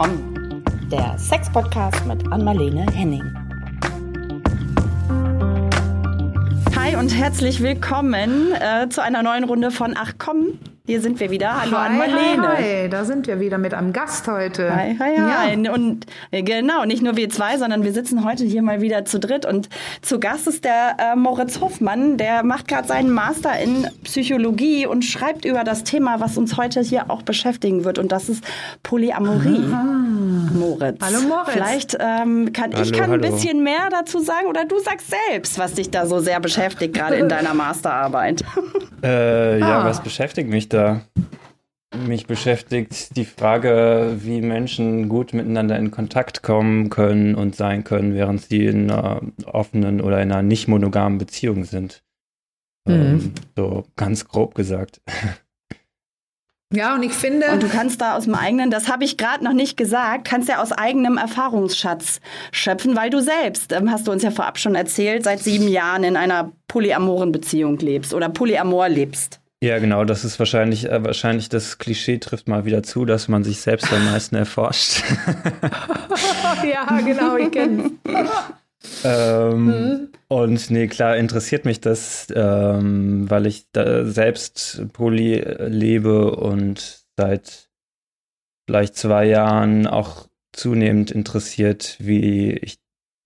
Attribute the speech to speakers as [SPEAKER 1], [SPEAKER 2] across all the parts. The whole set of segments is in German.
[SPEAKER 1] Komm, der Sex-Podcast mit Anmalene Henning. Hi und herzlich willkommen äh, zu einer neuen Runde von Ach komm, hier sind wir wieder. Hallo
[SPEAKER 2] hi,
[SPEAKER 1] an Marlene.
[SPEAKER 2] Hi, hi, da sind wir wieder mit einem Gast heute.
[SPEAKER 1] Hi, hi, hi. Ja. Und äh, genau, nicht nur wir zwei, sondern wir sitzen heute hier mal wieder zu dritt. Und zu Gast ist der äh, Moritz Hoffmann, der macht gerade seinen Master in Psychologie und schreibt über das Thema, was uns heute hier auch beschäftigen wird. Und das ist Polyamorie. Aha. Moritz.
[SPEAKER 2] Hallo Moritz.
[SPEAKER 1] Vielleicht ähm, kann hallo, ich kann ein bisschen mehr dazu sagen oder du sagst selbst, was dich da so sehr beschäftigt, gerade in deiner Masterarbeit.
[SPEAKER 3] Äh, ja, ah. was beschäftigt mich da? Da. Mich beschäftigt die Frage, wie Menschen gut miteinander in Kontakt kommen können und sein können, während sie in einer offenen oder in einer nicht monogamen Beziehung sind. Mhm. Ähm, so ganz grob gesagt.
[SPEAKER 2] Ja, und ich finde.
[SPEAKER 1] Und du kannst da aus dem eigenen, das habe ich gerade noch nicht gesagt, kannst ja aus eigenem Erfahrungsschatz schöpfen, weil du selbst, ähm, hast du uns ja vorab schon erzählt, seit sieben Jahren in einer polyamoren Beziehung lebst oder polyamor lebst.
[SPEAKER 3] Ja, genau, das ist wahrscheinlich, äh, wahrscheinlich das Klischee trifft mal wieder zu, dass man sich selbst am meisten erforscht.
[SPEAKER 2] ja, genau, ich kenne
[SPEAKER 3] ähm, mhm. Und nee, klar interessiert mich das, ähm, weil ich da selbst Poly lebe und seit vielleicht zwei Jahren auch zunehmend interessiert, wie ich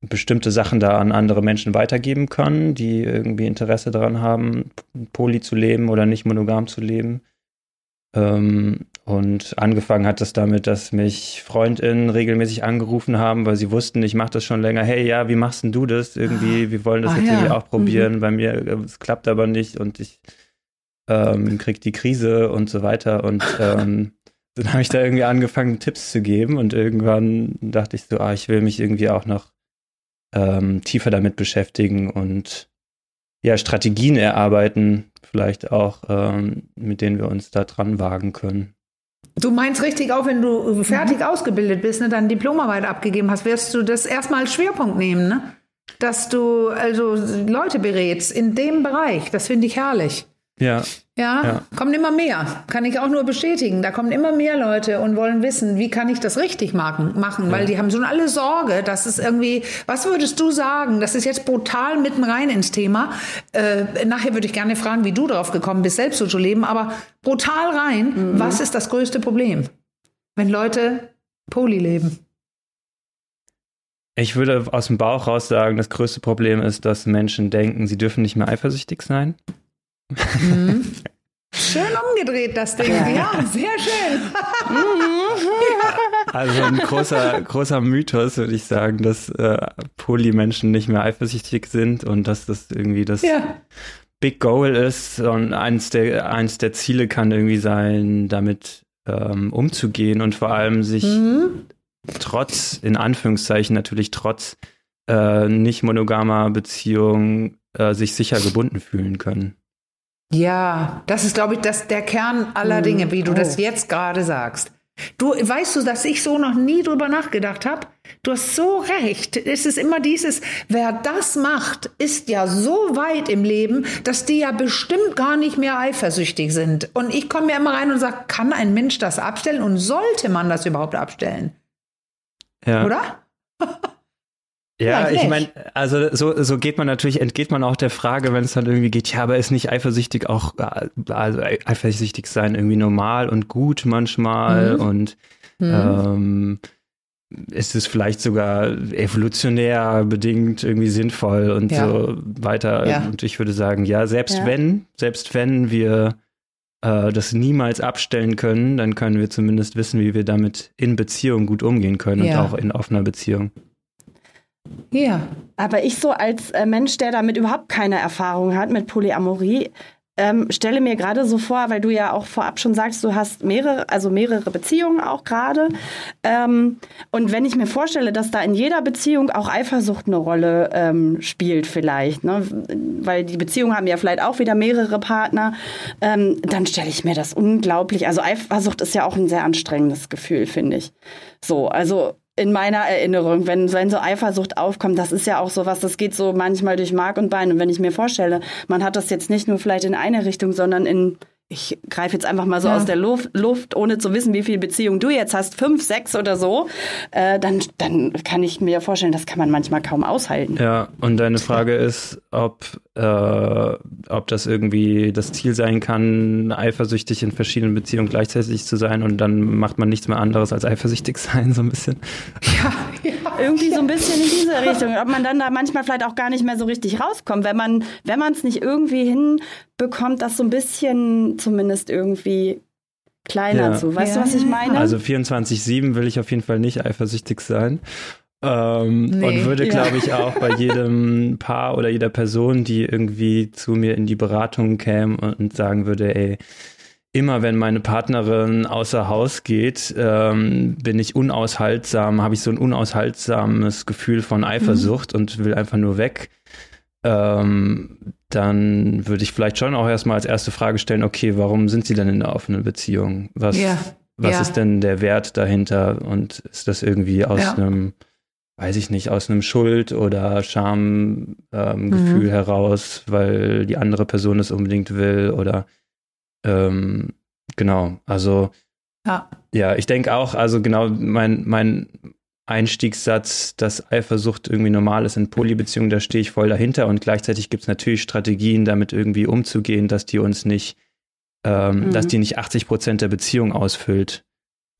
[SPEAKER 3] bestimmte Sachen da an andere Menschen weitergeben kann, die irgendwie Interesse daran haben, poly zu leben oder nicht monogam zu leben. Ähm, und angefangen hat das damit, dass mich FreundInnen regelmäßig angerufen haben, weil sie wussten, ich mache das schon länger. Hey, ja, wie machst denn du das? Irgendwie, wir wollen das ah, jetzt ja. irgendwie auch probieren. Mhm. Bei mir, äh, es klappt aber nicht und ich ähm, krieg die Krise und so weiter. Und ähm, dann habe ich da irgendwie angefangen, Tipps zu geben und irgendwann dachte ich so, ah, ich will mich irgendwie auch noch ähm, tiefer damit beschäftigen und ja, Strategien erarbeiten, vielleicht auch, ähm, mit denen wir uns da dran wagen können.
[SPEAKER 2] Du meinst richtig, auch wenn du fertig mhm. ausgebildet bist, ne, dann Diplomarbeit abgegeben hast, wirst du das erstmal als Schwerpunkt nehmen, ne? Dass du also Leute berätst in dem Bereich. Das finde ich herrlich.
[SPEAKER 3] Ja.
[SPEAKER 2] ja. Ja, kommen immer mehr. Kann ich auch nur bestätigen. Da kommen immer mehr Leute und wollen wissen, wie kann ich das richtig machen, machen weil ja. die haben so alle Sorge, dass es irgendwie, was würdest du sagen? Das ist jetzt brutal mitten rein ins Thema. Äh, nachher würde ich gerne fragen, wie du darauf gekommen bist, selbst so zu leben, aber brutal rein, mhm. was ist das größte Problem, wenn Leute Poli leben?
[SPEAKER 3] Ich würde aus dem Bauch raus sagen, das größte Problem ist, dass Menschen denken, sie dürfen nicht mehr eifersüchtig sein.
[SPEAKER 2] Mhm. Schön umgedreht, das Ding. Ja, ja sehr schön.
[SPEAKER 3] also ein großer, großer Mythos, würde ich sagen, dass äh, Polymenschen nicht mehr eifersüchtig sind und dass das irgendwie das ja. Big Goal ist. Und eins der, eins der Ziele kann irgendwie sein, damit ähm, umzugehen und vor allem sich mhm. trotz, in Anführungszeichen natürlich trotz äh, nicht monogamer Beziehung äh, sich sicher gebunden fühlen können.
[SPEAKER 2] Ja, das ist, glaube ich, das, der Kern aller mhm. Dinge, wie du oh. das jetzt gerade sagst. Du weißt du, dass ich so noch nie drüber nachgedacht habe? Du hast so recht. Es ist immer dieses, wer das macht, ist ja so weit im Leben, dass die ja bestimmt gar nicht mehr eifersüchtig sind. Und ich komme mir immer rein und sage, kann ein Mensch das abstellen und sollte man das überhaupt abstellen?
[SPEAKER 3] Ja.
[SPEAKER 2] Oder?
[SPEAKER 3] Ja, ich meine, also so, so geht man natürlich, entgeht man auch der Frage, wenn es dann irgendwie geht, ja, aber ist nicht eifersüchtig auch, also eifersüchtig sein irgendwie normal und gut manchmal mhm. und mhm. Ähm, ist es vielleicht sogar evolutionär bedingt irgendwie sinnvoll und ja. so weiter. Ja. Und ich würde sagen, ja, selbst ja. wenn, selbst wenn wir äh, das niemals abstellen können, dann können wir zumindest wissen, wie wir damit in Beziehung gut umgehen können und auch in offener Beziehung.
[SPEAKER 1] Ja. Aber ich so als äh, Mensch, der damit überhaupt keine Erfahrung hat mit Polyamorie, ähm, stelle mir gerade so vor, weil du ja auch vorab schon sagst, du hast mehrere, also mehrere Beziehungen auch gerade. Ähm, und wenn ich mir vorstelle, dass da in jeder Beziehung auch Eifersucht eine Rolle ähm, spielt, vielleicht, ne? weil die Beziehungen haben ja vielleicht auch wieder mehrere Partner, ähm, dann stelle ich mir das unglaublich. Also Eifersucht ist ja auch ein sehr anstrengendes Gefühl, finde ich. So, also in meiner Erinnerung, wenn, wenn so Eifersucht aufkommt, das ist ja auch so was, das geht so manchmal durch Mark und Bein. Und wenn ich mir vorstelle, man hat das jetzt nicht nur vielleicht in eine Richtung, sondern in, ich greife jetzt einfach mal so ja. aus der Luft, Luft, ohne zu wissen, wie viele Beziehungen du jetzt hast, fünf, sechs oder so, äh, dann, dann kann ich mir vorstellen, das kann man manchmal kaum aushalten.
[SPEAKER 3] Ja, und deine Frage ist, ob, äh, ob das irgendwie das Ziel sein kann, eifersüchtig in verschiedenen Beziehungen gleichzeitig zu sein und dann macht man nichts mehr anderes als eifersüchtig sein, so ein bisschen.
[SPEAKER 1] Ja, ja irgendwie so ein bisschen in diese Richtung. Ob man dann da manchmal vielleicht auch gar nicht mehr so richtig rauskommt, wenn man, wenn man es nicht irgendwie hinbekommt, das so ein bisschen zumindest irgendwie kleiner ja. zu. Weißt ja. du, was ich meine?
[SPEAKER 3] Also 24-7 will ich auf jeden Fall nicht eifersüchtig sein. Ähm, nee. Und würde, ja. glaube ich, auch bei jedem Paar oder jeder Person, die irgendwie zu mir in die Beratung käme und sagen würde, ey, immer wenn meine Partnerin außer Haus geht, ähm, bin ich unaushaltsam, habe ich so ein unaushaltsames Gefühl von Eifersucht mhm. und will einfach nur weg. Ähm, dann würde ich vielleicht schon auch erstmal als erste Frage stellen, okay, warum sind Sie denn in einer offenen Beziehung? Was, ja. was ja. ist denn der Wert dahinter? Und ist das irgendwie aus ja. einem, weiß ich nicht, aus einem Schuld- oder Schamgefühl ähm, mhm. heraus, weil die andere Person es unbedingt will? Oder ähm, genau, also ja, ja ich denke auch, also genau, mein, mein Einstiegssatz, dass Eifersucht irgendwie normal ist in Polybeziehungen, da stehe ich voll dahinter und gleichzeitig gibt es natürlich Strategien, damit irgendwie umzugehen, dass die uns nicht, ähm, mhm. dass die nicht 80 Prozent der Beziehung ausfüllt,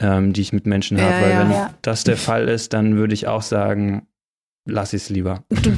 [SPEAKER 3] ähm, die ich mit Menschen ja, habe. Weil ja, wenn ja. das der Fall ist, dann würde ich auch sagen, lass ich es lieber.
[SPEAKER 2] Du,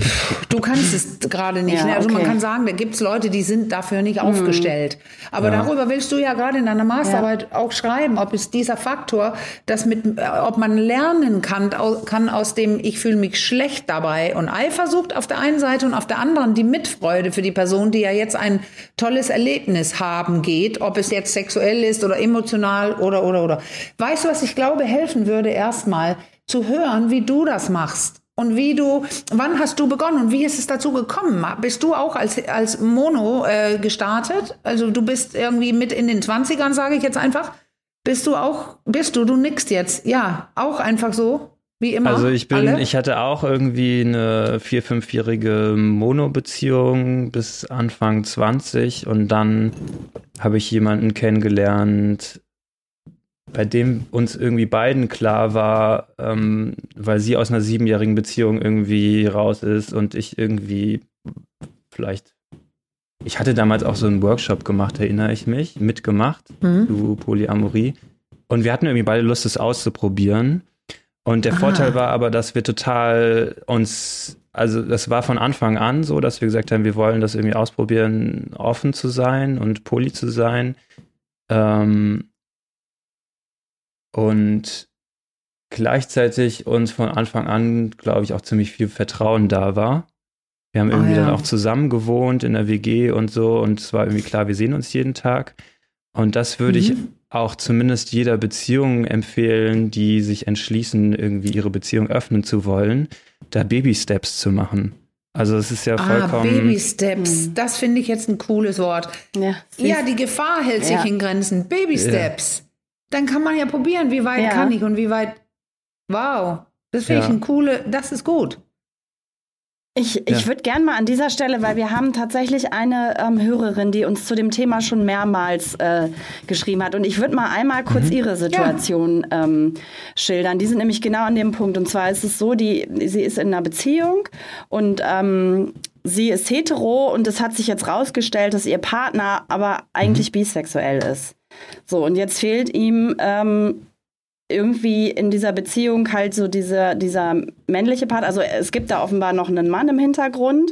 [SPEAKER 2] du, kannst es gerade nicht. Ja, ne? Also okay. man kann sagen, da gibt es Leute, die sind dafür nicht mhm. aufgestellt. Aber ja. darüber willst du ja gerade in deiner Masterarbeit ja. auch schreiben, ob es dieser Faktor, dass mit, äh, ob man lernen kann, kann aus dem ich fühle mich schlecht dabei und Eifersucht auf der einen Seite und auf der anderen die Mitfreude für die Person, die ja jetzt ein tolles Erlebnis haben geht, ob es jetzt sexuell ist oder emotional oder oder oder. Weißt du, was ich glaube helfen würde erstmal zu hören, wie du das machst und wie du, wann hast du begonnen und wie ist es dazu gekommen? Bist du auch als, als Mono äh, gestartet? Also du bist irgendwie mit in den 20ern, sage ich jetzt einfach. Bist du auch, bist du, du nickst jetzt, ja, auch einfach so, wie immer.
[SPEAKER 3] Also ich bin, alle? ich hatte auch irgendwie eine vier-, fünfjährige Mono-Beziehung bis Anfang 20 und dann habe ich jemanden kennengelernt, bei dem uns irgendwie beiden klar war, ähm, weil sie aus einer siebenjährigen Beziehung irgendwie raus ist und ich irgendwie vielleicht. Ich hatte damals auch so einen Workshop gemacht, erinnere ich mich, mitgemacht, mhm. zu Polyamorie. Und wir hatten irgendwie beide Lust, es auszuprobieren. Und der ah. Vorteil war aber, dass wir total uns, also das war von Anfang an so, dass wir gesagt haben, wir wollen das irgendwie ausprobieren, offen zu sein und poly zu sein. Ähm, und gleichzeitig uns von Anfang an, glaube ich, auch ziemlich viel Vertrauen da war. Wir haben ah, irgendwie oh, ja. dann auch zusammen gewohnt in der WG und so und es war irgendwie klar, wir sehen uns jeden Tag. Und das würde mhm. ich auch zumindest jeder Beziehung empfehlen, die sich entschließen, irgendwie ihre Beziehung öffnen zu wollen, da Baby-Steps zu machen. Also es ist ja ah, vollkommen.
[SPEAKER 2] Ah, Baby Steps, hm. das finde ich jetzt ein cooles Wort. Ja, ja die Gefahr hält ja. sich in Grenzen. Baby Steps. Ja dann kann man ja probieren, wie weit ja. kann ich und wie weit. Wow, das finde ja. ich ein coole, das ist gut.
[SPEAKER 1] Ich, ich ja. würde gerne mal an dieser Stelle, weil wir haben tatsächlich eine ähm, Hörerin, die uns zu dem Thema schon mehrmals äh, geschrieben hat. Und ich würde mal einmal kurz mhm. ihre Situation ja. ähm, schildern. Die sind nämlich genau an dem Punkt. Und zwar ist es so, die, sie ist in einer Beziehung und ähm, sie ist hetero und es hat sich jetzt rausgestellt, dass ihr Partner aber eigentlich mhm. bisexuell ist. So, und jetzt fehlt ihm ähm, irgendwie in dieser Beziehung halt so diese, dieser männliche Part. Also es gibt da offenbar noch einen Mann im Hintergrund.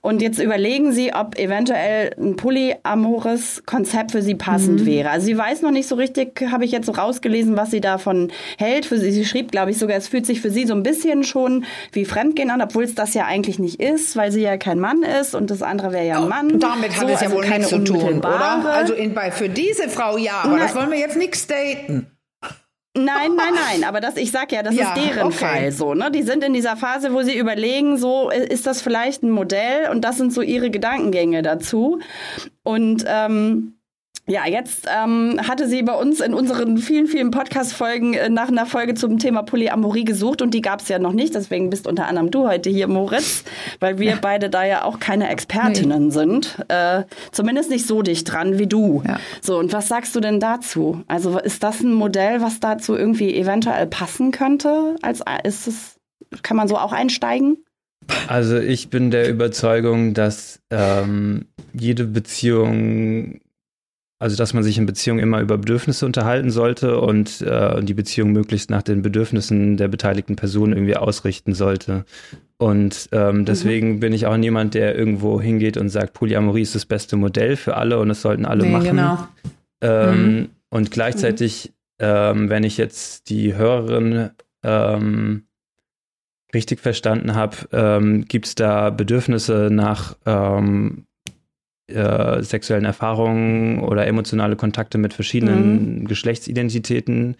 [SPEAKER 1] Und jetzt überlegen sie, ob eventuell ein polyamores Konzept für sie passend mhm. wäre. Also sie weiß noch nicht so richtig, habe ich jetzt so rausgelesen, was sie davon hält. Für sie, sie schrieb, glaube ich, sogar, es fühlt sich für sie so ein bisschen schon wie Fremdgehen an, obwohl es das ja eigentlich nicht ist, weil sie ja kein Mann ist und das andere wäre ja ein Mann.
[SPEAKER 2] Oh, damit hat so, es ja also wohl nichts zu tun, oder? Also in, bei, für diese Frau ja, aber Nein. das wollen wir jetzt nicht staten.
[SPEAKER 1] Nein, nein, nein, aber das, ich sag ja, das ja, ist deren okay. Fall so, ne? Die sind in dieser Phase, wo sie überlegen, so ist das vielleicht ein Modell und das sind so ihre Gedankengänge dazu. Und ähm, Ja, jetzt ähm, hatte sie bei uns in unseren vielen, vielen Podcast-Folgen äh, nach einer Folge zum Thema Polyamorie gesucht und die gab es ja noch nicht. Deswegen bist unter anderem du heute hier, Moritz, weil wir ja. beide da ja auch keine Expertinnen nee. sind. Äh, zumindest nicht so dicht dran wie du. Ja. So, und was sagst du denn dazu? Also ist das ein Modell, was dazu irgendwie eventuell passen könnte? Als ist es, kann man so auch einsteigen?
[SPEAKER 3] Also ich bin der Überzeugung, dass ähm, jede Beziehung also, dass man sich in Beziehungen immer über Bedürfnisse unterhalten sollte und äh, die Beziehung möglichst nach den Bedürfnissen der beteiligten Person irgendwie ausrichten sollte. Und ähm, mhm. deswegen mhm. bin ich auch niemand, der irgendwo hingeht und sagt, Polyamorie ist das beste Modell für alle und es sollten alle nee, machen. Genau. Ähm, mhm. Und gleichzeitig, ähm, wenn ich jetzt die Hörerin ähm, richtig verstanden habe, ähm, gibt es da Bedürfnisse nach ähm, äh, sexuellen Erfahrungen oder emotionale Kontakte mit verschiedenen mhm. Geschlechtsidentitäten.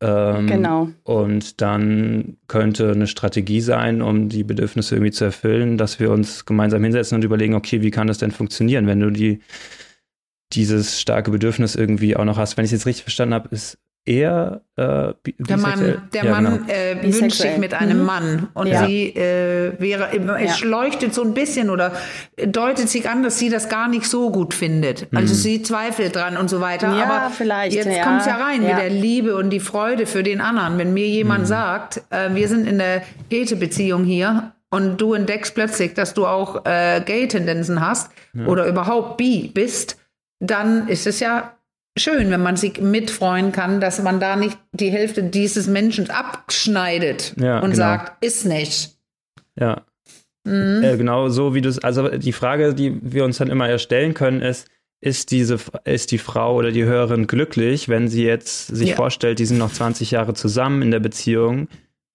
[SPEAKER 3] Ähm, genau. Und dann könnte eine Strategie sein, um die Bedürfnisse irgendwie zu erfüllen, dass wir uns gemeinsam hinsetzen und überlegen, okay, wie kann das denn funktionieren, wenn du die dieses starke Bedürfnis irgendwie auch noch hast. Wenn ich es jetzt richtig verstanden habe, ist eher äh,
[SPEAKER 2] der Mann, der ja, Mann genau. äh, wünscht sich mit einem mhm. Mann und ja. sie äh, wäre, es ja. leuchtet so ein bisschen oder deutet sich an, dass sie das gar nicht so gut findet. Also mhm. Also sie zweifelt dran und so weiter.
[SPEAKER 1] Ja,
[SPEAKER 2] Aber
[SPEAKER 1] vielleicht.
[SPEAKER 2] Jetzt ja. kommt es ja rein mit der Liebe und die Freude für den anderen. Wenn mir jemand mhm. sagt, äh, wir sind in der Gate-Beziehung hier und du entdeckst plötzlich, dass du auch äh, Gay-Tendenzen hast oder überhaupt bi bist, dann ist es ja schön, wenn man sich mitfreuen kann, dass man da nicht die Hälfte dieses Menschen abschneidet ja, und genau. sagt, ist nicht.
[SPEAKER 3] Ja. Mhm. Äh, genau so wie du es, also die Frage, die wir uns dann immer erstellen können, ist, ist diese, ist die Frau oder die Hörerin glücklich, wenn sie jetzt sich ja. vorstellt, die sind noch 20 Jahre zusammen in der Beziehung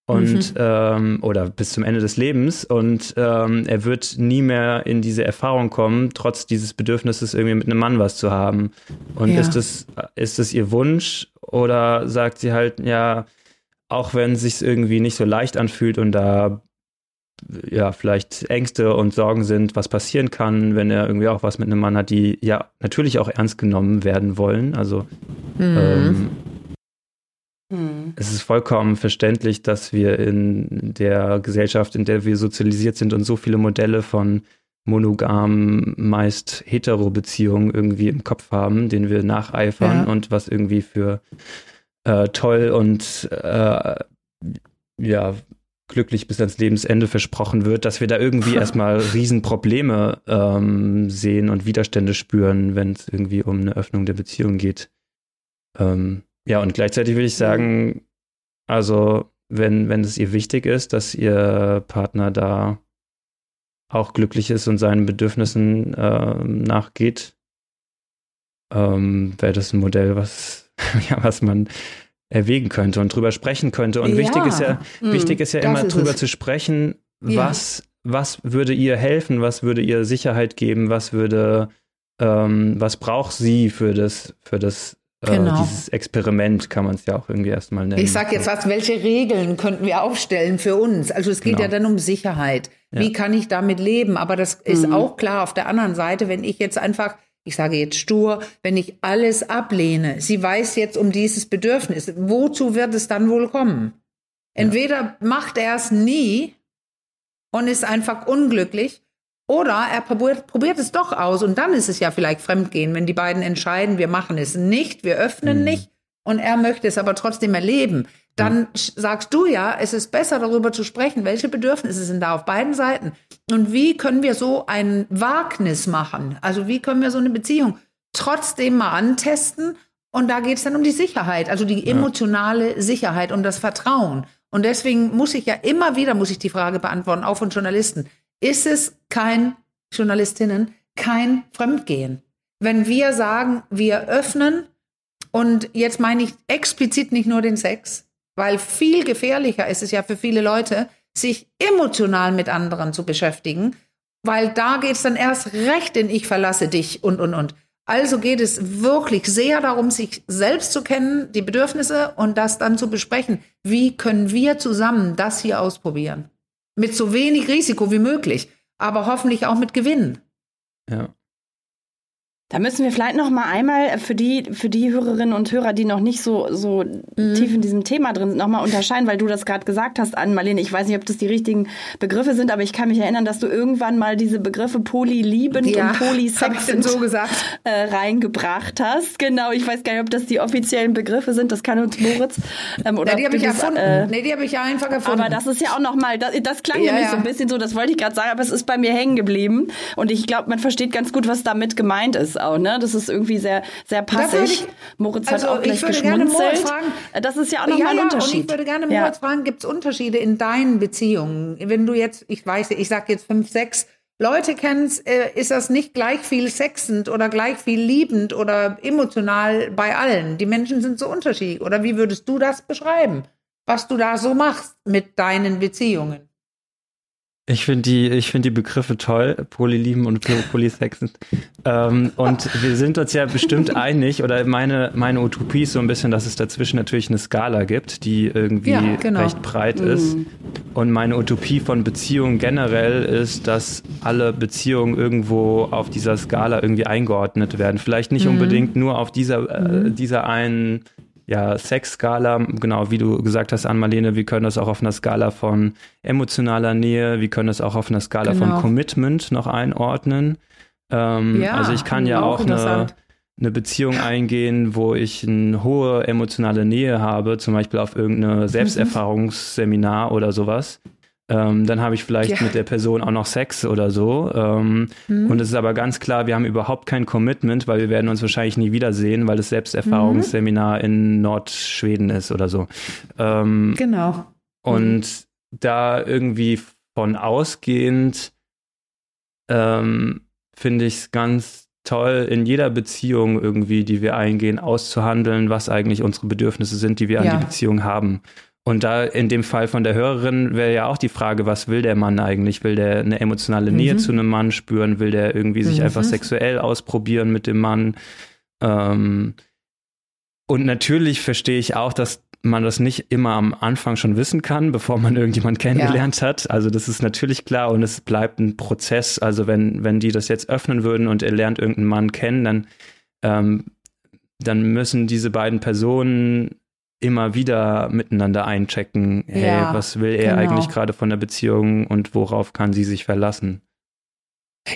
[SPEAKER 3] und mhm. ähm, oder bis zum Ende des Lebens und ähm, er wird nie mehr in diese Erfahrung kommen, trotz dieses Bedürfnisses irgendwie mit einem Mann was zu haben. Und ja. ist das ist das ihr Wunsch oder sagt sie halt ja, auch wenn es sich irgendwie nicht so leicht anfühlt und da ja vielleicht Ängste und Sorgen sind, was passieren kann, wenn er irgendwie auch was mit einem Mann hat, die ja natürlich auch ernst genommen werden wollen. Also mhm. ähm, hm. Es ist vollkommen verständlich, dass wir in der Gesellschaft, in der wir sozialisiert sind und so viele Modelle von monogamen, meist hetero Beziehungen irgendwie im Kopf haben, denen wir nacheifern ja. und was irgendwie für äh, toll und äh, ja, glücklich bis ans Lebensende versprochen wird, dass wir da irgendwie erstmal Riesenprobleme ähm, sehen und Widerstände spüren, wenn es irgendwie um eine Öffnung der Beziehung geht. Ähm, ja, und gleichzeitig würde ich sagen, also wenn, wenn es ihr wichtig ist, dass ihr Partner da auch glücklich ist und seinen Bedürfnissen äh, nachgeht, ähm, wäre das ein Modell, was, ja, was man erwägen könnte und drüber sprechen könnte. Und ja. wichtig ist ja, mhm. wichtig ist ja immer ist drüber es. zu sprechen, was, ja. was würde ihr helfen, was würde ihr Sicherheit geben, was würde, ähm, was braucht sie für das, für das äh, genau. dieses Experiment kann man es ja auch irgendwie erstmal nennen.
[SPEAKER 2] Ich sage jetzt was, welche Regeln könnten wir aufstellen für uns? Also es geht genau. ja dann um Sicherheit. Ja. Wie kann ich damit leben? Aber das ist mhm. auch klar auf der anderen Seite, wenn ich jetzt einfach, ich sage jetzt stur, wenn ich alles ablehne, sie weiß jetzt um dieses Bedürfnis, wozu wird es dann wohl kommen? Entweder ja. macht er es nie und ist einfach unglücklich oder er probiert, probiert, es doch aus und dann ist es ja vielleicht Fremdgehen, wenn die beiden entscheiden, wir machen es nicht, wir öffnen mhm. nicht und er möchte es aber trotzdem erleben. Dann mhm. sagst du ja, es ist besser darüber zu sprechen, welche Bedürfnisse sind da auf beiden Seiten und wie können wir so ein Wagnis machen? Also wie können wir so eine Beziehung trotzdem mal antesten? Und da geht es dann um die Sicherheit, also die emotionale ja. Sicherheit, um das Vertrauen. Und deswegen muss ich ja immer wieder, muss ich die Frage beantworten, auch von Journalisten ist es kein, Journalistinnen, kein Fremdgehen. Wenn wir sagen, wir öffnen, und jetzt meine ich explizit nicht nur den Sex, weil viel gefährlicher ist es ja für viele Leute, sich emotional mit anderen zu beschäftigen, weil da geht es dann erst recht in Ich verlasse dich und, und, und. Also geht es wirklich sehr darum, sich selbst zu kennen, die Bedürfnisse und das dann zu besprechen. Wie können wir zusammen das hier ausprobieren? Mit so wenig Risiko wie möglich, aber hoffentlich auch mit Gewinn.
[SPEAKER 3] Ja.
[SPEAKER 1] Da müssen wir vielleicht noch mal einmal für die, für die Hörerinnen und Hörer, die noch nicht so, so mhm. tief in diesem Thema drin sind, noch mal unterscheiden, weil du das gerade gesagt hast, an Marlene. Ich weiß nicht, ob das die richtigen Begriffe sind, aber ich kann mich erinnern, dass du irgendwann mal diese Begriffe polyliebend ja, und polysexend
[SPEAKER 2] so gesagt.
[SPEAKER 1] Äh, reingebracht hast. Genau, ich weiß gar nicht, ob das die offiziellen Begriffe sind. Das kann uns Moritz
[SPEAKER 2] ähm, oder. Ja, die habe ich das, erfunden. Äh, nee, die habe ich ja einfach erfunden.
[SPEAKER 1] Aber das ist ja auch noch mal, das, das klang ja, nämlich ja. so ein bisschen so, das wollte ich gerade sagen, aber es ist bei mir hängen geblieben. Und ich glaube, man versteht ganz gut, was damit gemeint ist auch, ne? Das ist irgendwie sehr, sehr passig. Moritz also hat auch gleich geschmunzelt. Fragen, das ist ja auch nochmal ja, ein Unterschied.
[SPEAKER 2] Und ich würde gerne Moritz ja. fragen, gibt es Unterschiede in deinen Beziehungen? Wenn du jetzt, ich weiß, ich sag jetzt fünf, sechs Leute kennst, äh, ist das nicht gleich viel sexend oder gleich viel liebend oder emotional bei allen. Die Menschen sind so unterschiedlich. Oder wie würdest du das beschreiben, was du da so machst mit deinen Beziehungen?
[SPEAKER 3] Ich finde die, ich finde die Begriffe toll, Polylieben und Polysexen. ähm, und wir sind uns ja bestimmt einig, oder meine, meine Utopie ist so ein bisschen, dass es dazwischen natürlich eine Skala gibt, die irgendwie ja, genau. recht breit mhm. ist. Und meine Utopie von Beziehungen generell ist, dass alle Beziehungen irgendwo auf dieser Skala irgendwie eingeordnet werden. Vielleicht nicht mhm. unbedingt nur auf dieser, äh, mhm. dieser einen ja, Sexskala, genau wie du gesagt hast, Ann-Marlene, wir können das auch auf einer Skala von emotionaler Nähe, wir können das auch auf einer Skala genau. von Commitment noch einordnen. Ähm, ja, also ich kann ja auch, auch eine, eine Beziehung eingehen, wo ich eine hohe emotionale Nähe habe, zum Beispiel auf irgendeine mhm. Selbsterfahrungsseminar oder sowas. Ähm, dann habe ich vielleicht ja. mit der Person auch noch Sex oder so. Ähm, mhm. Und es ist aber ganz klar, wir haben überhaupt kein Commitment, weil wir werden uns wahrscheinlich nie wiedersehen, weil das Selbsterfahrungsseminar mhm. in Nordschweden ist oder so. Ähm,
[SPEAKER 2] genau.
[SPEAKER 3] Und mhm. da irgendwie von ausgehend ähm, finde ich es ganz toll, in jeder Beziehung irgendwie, die wir eingehen, auszuhandeln, was eigentlich unsere Bedürfnisse sind, die wir ja. an die Beziehung haben. Und da in dem Fall von der Hörerin wäre ja auch die Frage, was will der Mann eigentlich? Will der eine emotionale Nähe mhm. zu einem Mann spüren? Will der irgendwie sich mhm. einfach sexuell ausprobieren mit dem Mann? Ähm, und natürlich verstehe ich auch, dass man das nicht immer am Anfang schon wissen kann, bevor man irgendjemand kennengelernt ja. hat. Also das ist natürlich klar und es bleibt ein Prozess. Also wenn, wenn die das jetzt öffnen würden und er lernt irgendeinen Mann kennen, dann, ähm, dann müssen diese beiden Personen immer wieder miteinander einchecken, hey, ja, was will er genau. eigentlich gerade von der Beziehung und worauf kann sie sich verlassen?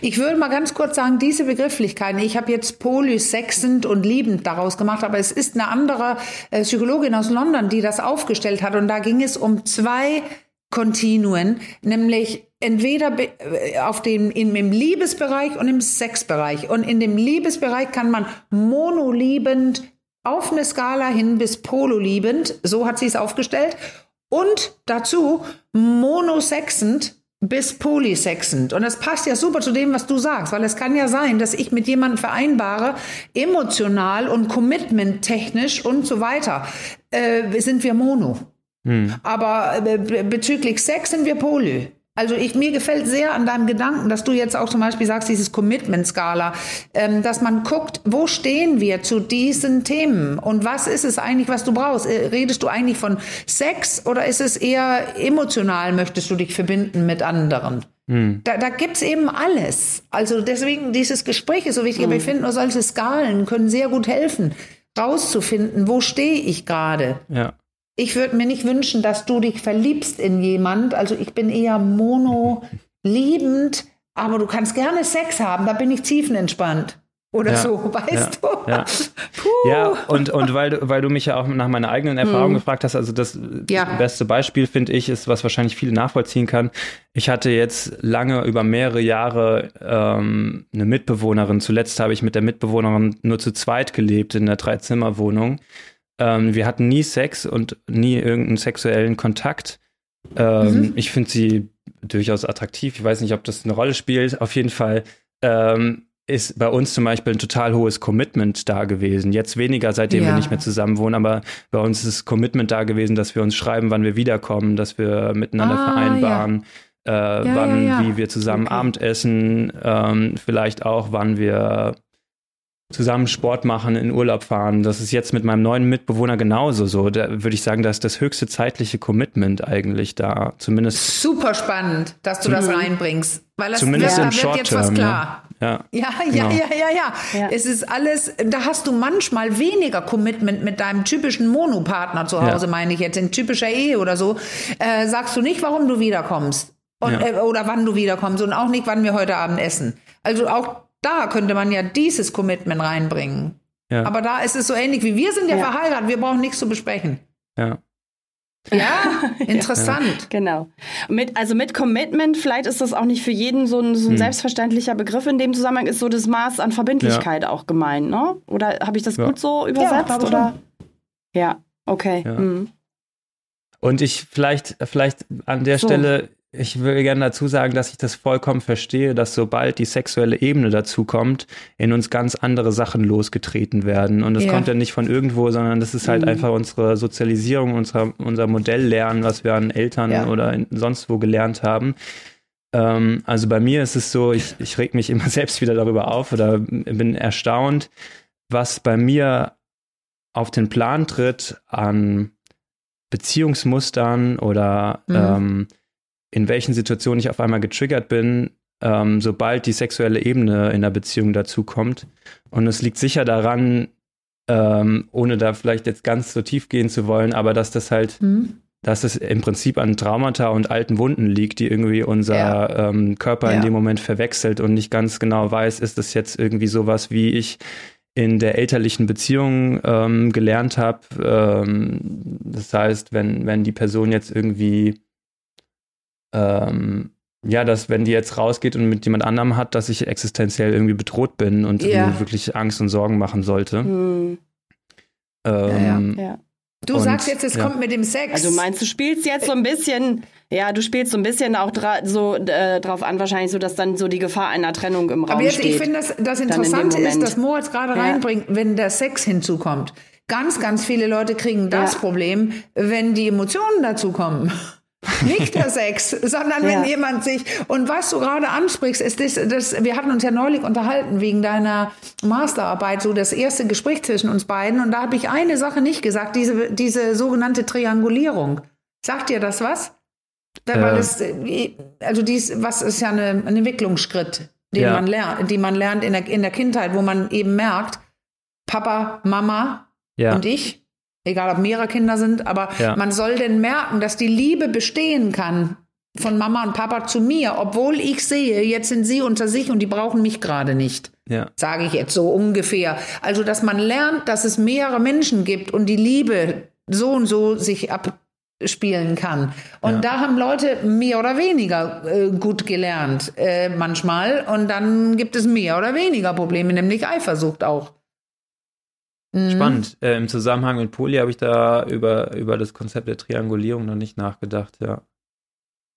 [SPEAKER 2] Ich würde mal ganz kurz sagen, diese Begrifflichkeiten, ich habe jetzt polysexend und liebend daraus gemacht, aber es ist eine andere äh, Psychologin aus London, die das aufgestellt hat und da ging es um zwei Kontinuen, nämlich entweder äh, auf dem, in, im Liebesbereich und im Sexbereich. Und in dem Liebesbereich kann man monoliebend, auf eine Skala hin bis pololiebend, so hat sie es aufgestellt, und dazu monosexend bis polysexend. Und das passt ja super zu dem, was du sagst, weil es kann ja sein, dass ich mit jemandem vereinbare, emotional und commitment technisch und so weiter, äh, sind wir mono. Hm. Aber äh, bezüglich Sex sind wir poly. Also ich, mir gefällt sehr an deinem Gedanken, dass du jetzt auch zum Beispiel sagst, dieses Commitment-Skala, ähm, dass man guckt, wo stehen wir zu diesen Themen und was ist es eigentlich, was du brauchst? Äh, redest du eigentlich von Sex oder ist es eher emotional, möchtest du dich verbinden mit anderen? Hm. Da, da gibt eben alles. Also deswegen, dieses Gespräch ist so wichtig, hm. aber ich finde nur solche Skalen können sehr gut helfen, rauszufinden, wo stehe ich gerade.
[SPEAKER 3] Ja
[SPEAKER 2] ich würde mir nicht wünschen, dass du dich verliebst in jemand. Also ich bin eher mono liebend, aber du kannst gerne Sex haben, da bin ich tiefenentspannt. Oder ja, so, weißt
[SPEAKER 3] ja,
[SPEAKER 2] du?
[SPEAKER 3] Ja, ja und, und weil, du, weil du mich ja auch nach meiner eigenen Erfahrung hm. gefragt hast, also das beste Beispiel, finde ich, ist, was wahrscheinlich viele nachvollziehen kann. Ich hatte jetzt lange über mehrere Jahre ähm, eine Mitbewohnerin. Zuletzt habe ich mit der Mitbewohnerin nur zu zweit gelebt in einer Dreizimmerwohnung. Ähm, wir hatten nie Sex und nie irgendeinen sexuellen Kontakt. Ähm, mhm. Ich finde sie durchaus attraktiv. Ich weiß nicht, ob das eine Rolle spielt. Auf jeden Fall ähm, ist bei uns zum Beispiel ein total hohes Commitment da gewesen. Jetzt weniger, seitdem ja. wir nicht mehr zusammen wohnen, aber bei uns ist Commitment da gewesen, dass wir uns schreiben, wann wir wiederkommen, dass wir miteinander ah, vereinbaren, ja. Äh, ja, wann, wie wir zusammen okay. Abendessen, ähm, vielleicht auch, wann wir zusammen Sport machen, in Urlaub fahren. Das ist jetzt mit meinem neuen Mitbewohner genauso so. Da würde ich sagen, da ist das höchste zeitliche Commitment eigentlich da. Zumindest.
[SPEAKER 2] Super spannend, dass du das reinbringst. Weil das
[SPEAKER 3] zumindest ja, im Short wird jetzt was klar. Ja,
[SPEAKER 2] ja, ja, genau. ja, ja, ja, ja. Es ist alles, da hast du manchmal weniger Commitment mit deinem typischen Monopartner zu Hause, ja. meine ich jetzt, in typischer Ehe oder so. Äh, sagst du nicht, warum du wiederkommst. Und, ja. äh, oder wann du wiederkommst und auch nicht, wann wir heute Abend essen. Also auch da könnte man ja dieses Commitment reinbringen. Ja. Aber da ist es so ähnlich wie wir sind ja, verheiratet, wir brauchen nichts zu besprechen.
[SPEAKER 3] Ja.
[SPEAKER 2] Ja, interessant. Ja.
[SPEAKER 1] Genau. Mit, also mit Commitment, vielleicht ist das auch nicht für jeden so ein, so ein hm. selbstverständlicher Begriff. In dem Zusammenhang ist so das Maß an Verbindlichkeit ja. auch gemeint, ne? Oder habe ich das ja. gut so übersetzt? Ja, oder? ja okay. Hm.
[SPEAKER 3] Und ich vielleicht, vielleicht an der so. Stelle ich würde gerne dazu sagen, dass ich das vollkommen verstehe, dass sobald die sexuelle Ebene dazu kommt, in uns ganz andere Sachen losgetreten werden. Und das ja. kommt ja nicht von irgendwo, sondern das ist halt mhm. einfach unsere Sozialisierung, unser, unser Modelllernen, was wir an Eltern ja. oder sonst wo gelernt haben. Ähm, also bei mir ist es so, ich, ich reg mich immer selbst wieder darüber auf oder bin erstaunt, was bei mir auf den Plan tritt an Beziehungsmustern oder mhm. ähm, in welchen Situationen ich auf einmal getriggert bin, ähm, sobald die sexuelle Ebene in der Beziehung dazu kommt. Und es liegt sicher daran, ähm, ohne da vielleicht jetzt ganz so tief gehen zu wollen, aber dass das halt, mhm. dass es im Prinzip an Traumata und alten Wunden liegt, die irgendwie unser ja. ähm, Körper ja. in dem Moment verwechselt und nicht ganz genau weiß, ist das jetzt irgendwie sowas, wie ich in der elterlichen Beziehung ähm, gelernt habe. Ähm, das heißt, wenn, wenn die Person jetzt irgendwie ähm, ja, dass wenn die jetzt rausgeht und mit jemand anderem hat, dass ich existenziell irgendwie bedroht bin und ja. mir wirklich Angst und Sorgen machen sollte. Hm.
[SPEAKER 2] Ähm, ja, ja. Du und, sagst jetzt, es kommt mit dem Sex.
[SPEAKER 1] Also meinst du spielst jetzt so ein bisschen, ja, du spielst so ein bisschen auch dra so äh, drauf an, wahrscheinlich so, dass dann so die Gefahr einer Trennung im Raum
[SPEAKER 2] Aber jetzt,
[SPEAKER 1] steht.
[SPEAKER 2] ich finde, das, das Interessante in ist, dass Moritz gerade reinbringt, wenn der Sex hinzukommt. Ganz, ganz viele Leute kriegen das Problem, wenn die Emotionen dazukommen. Nicht der Sex, sondern wenn ja. jemand sich, und was du gerade ansprichst, ist das, das, wir hatten uns ja neulich unterhalten wegen deiner Masterarbeit, so das erste Gespräch zwischen uns beiden, und da habe ich eine Sache nicht gesagt, diese, diese sogenannte Triangulierung. Sagt dir das was? Da, äh. das, also dies, was ist ja eine, ein Entwicklungsschritt, den ja. man lernt, die man lernt in der, in der Kindheit, wo man eben merkt, Papa, Mama ja. und ich egal ob mehrere Kinder sind, aber ja. man soll denn merken, dass die Liebe bestehen kann von Mama und Papa zu mir, obwohl ich sehe, jetzt sind sie unter sich und die brauchen mich gerade nicht. Ja. Sage ich jetzt so ungefähr. Also, dass man lernt, dass es mehrere Menschen gibt und die Liebe so und so sich abspielen kann. Und ja. da haben Leute mehr oder weniger äh, gut gelernt, äh, manchmal. Und dann gibt es mehr oder weniger Probleme, nämlich Eifersucht auch.
[SPEAKER 3] Mhm. Spannend. Äh, Im Zusammenhang mit Poli habe ich da über, über das Konzept der Triangulierung noch nicht nachgedacht, ja.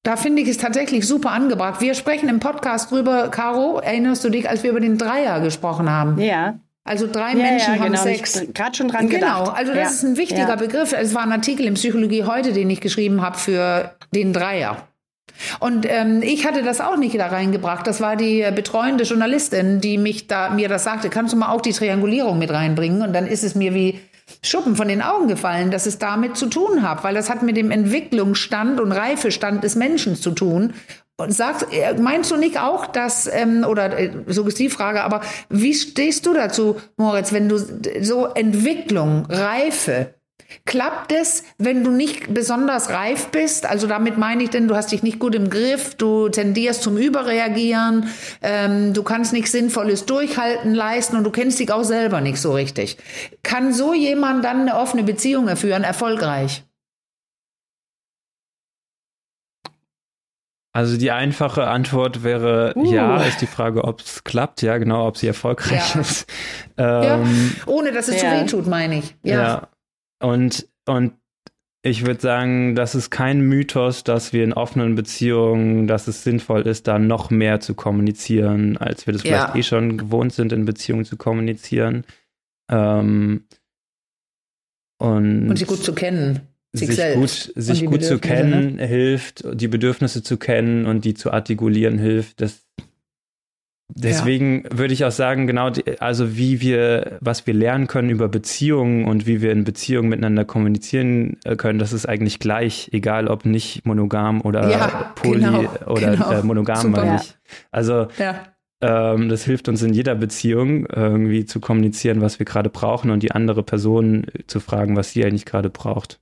[SPEAKER 2] Da finde ich es tatsächlich super angebracht. Wir sprechen im Podcast drüber, Caro, erinnerst du dich, als wir über den Dreier gesprochen haben?
[SPEAKER 1] Ja.
[SPEAKER 2] Also drei ja, Menschen ja, haben genau, Sex.
[SPEAKER 1] Gerade schon dran
[SPEAKER 2] genau.
[SPEAKER 1] gedacht.
[SPEAKER 2] also das ja. ist ein wichtiger Begriff. Es war ein Artikel in Psychologie heute, den ich geschrieben habe für den Dreier. Und ähm, ich hatte das auch nicht da reingebracht. Das war die betreuende Journalistin, die mich da mir das sagte. Kannst du mal auch die Triangulierung mit reinbringen? Und dann ist es mir wie Schuppen von den Augen gefallen, dass es damit zu tun hat, weil das hat mit dem Entwicklungsstand und Reifestand des Menschen zu tun. Und sagst, äh, meinst du nicht auch, dass, ähm, oder äh, Suggestivfrage, aber wie stehst du dazu, Moritz, wenn du so Entwicklung, Reife, Klappt es, wenn du nicht besonders reif bist? Also damit meine ich denn, du hast dich nicht gut im Griff, du tendierst zum Überreagieren, ähm, du kannst nichts Sinnvolles durchhalten leisten und du kennst dich auch selber nicht so richtig. Kann so jemand dann eine offene Beziehung erführen, erfolgreich?
[SPEAKER 3] Also die einfache Antwort wäre uh. ja, ist die Frage, ob es klappt, ja, genau, ob sie erfolgreich ja. ist.
[SPEAKER 2] Ähm, ja. Ohne dass es ja. zu weh tut, meine ich. Ja.
[SPEAKER 3] Und, und ich würde sagen, das ist kein Mythos, dass wir in offenen Beziehungen, dass es sinnvoll ist, da noch mehr zu kommunizieren, als wir das ja. vielleicht eh schon gewohnt sind, in Beziehungen zu kommunizieren. Ähm, und,
[SPEAKER 2] und sie gut zu kennen.
[SPEAKER 3] Sich, sich gut, sich gut zu kennen ne? hilft, die Bedürfnisse zu kennen und die zu artikulieren hilft. Das Deswegen ja. würde ich auch sagen, genau, also wie wir, was wir lernen können über Beziehungen und wie wir in Beziehungen miteinander kommunizieren äh, können, das ist eigentlich gleich, egal ob nicht monogam oder ja, poly genau, oder genau. Äh, monogam, meine ich. Also ja. Ähm, das hilft uns in jeder Beziehung, irgendwie zu kommunizieren, was wir gerade brauchen und die andere Person zu fragen, was sie eigentlich gerade braucht.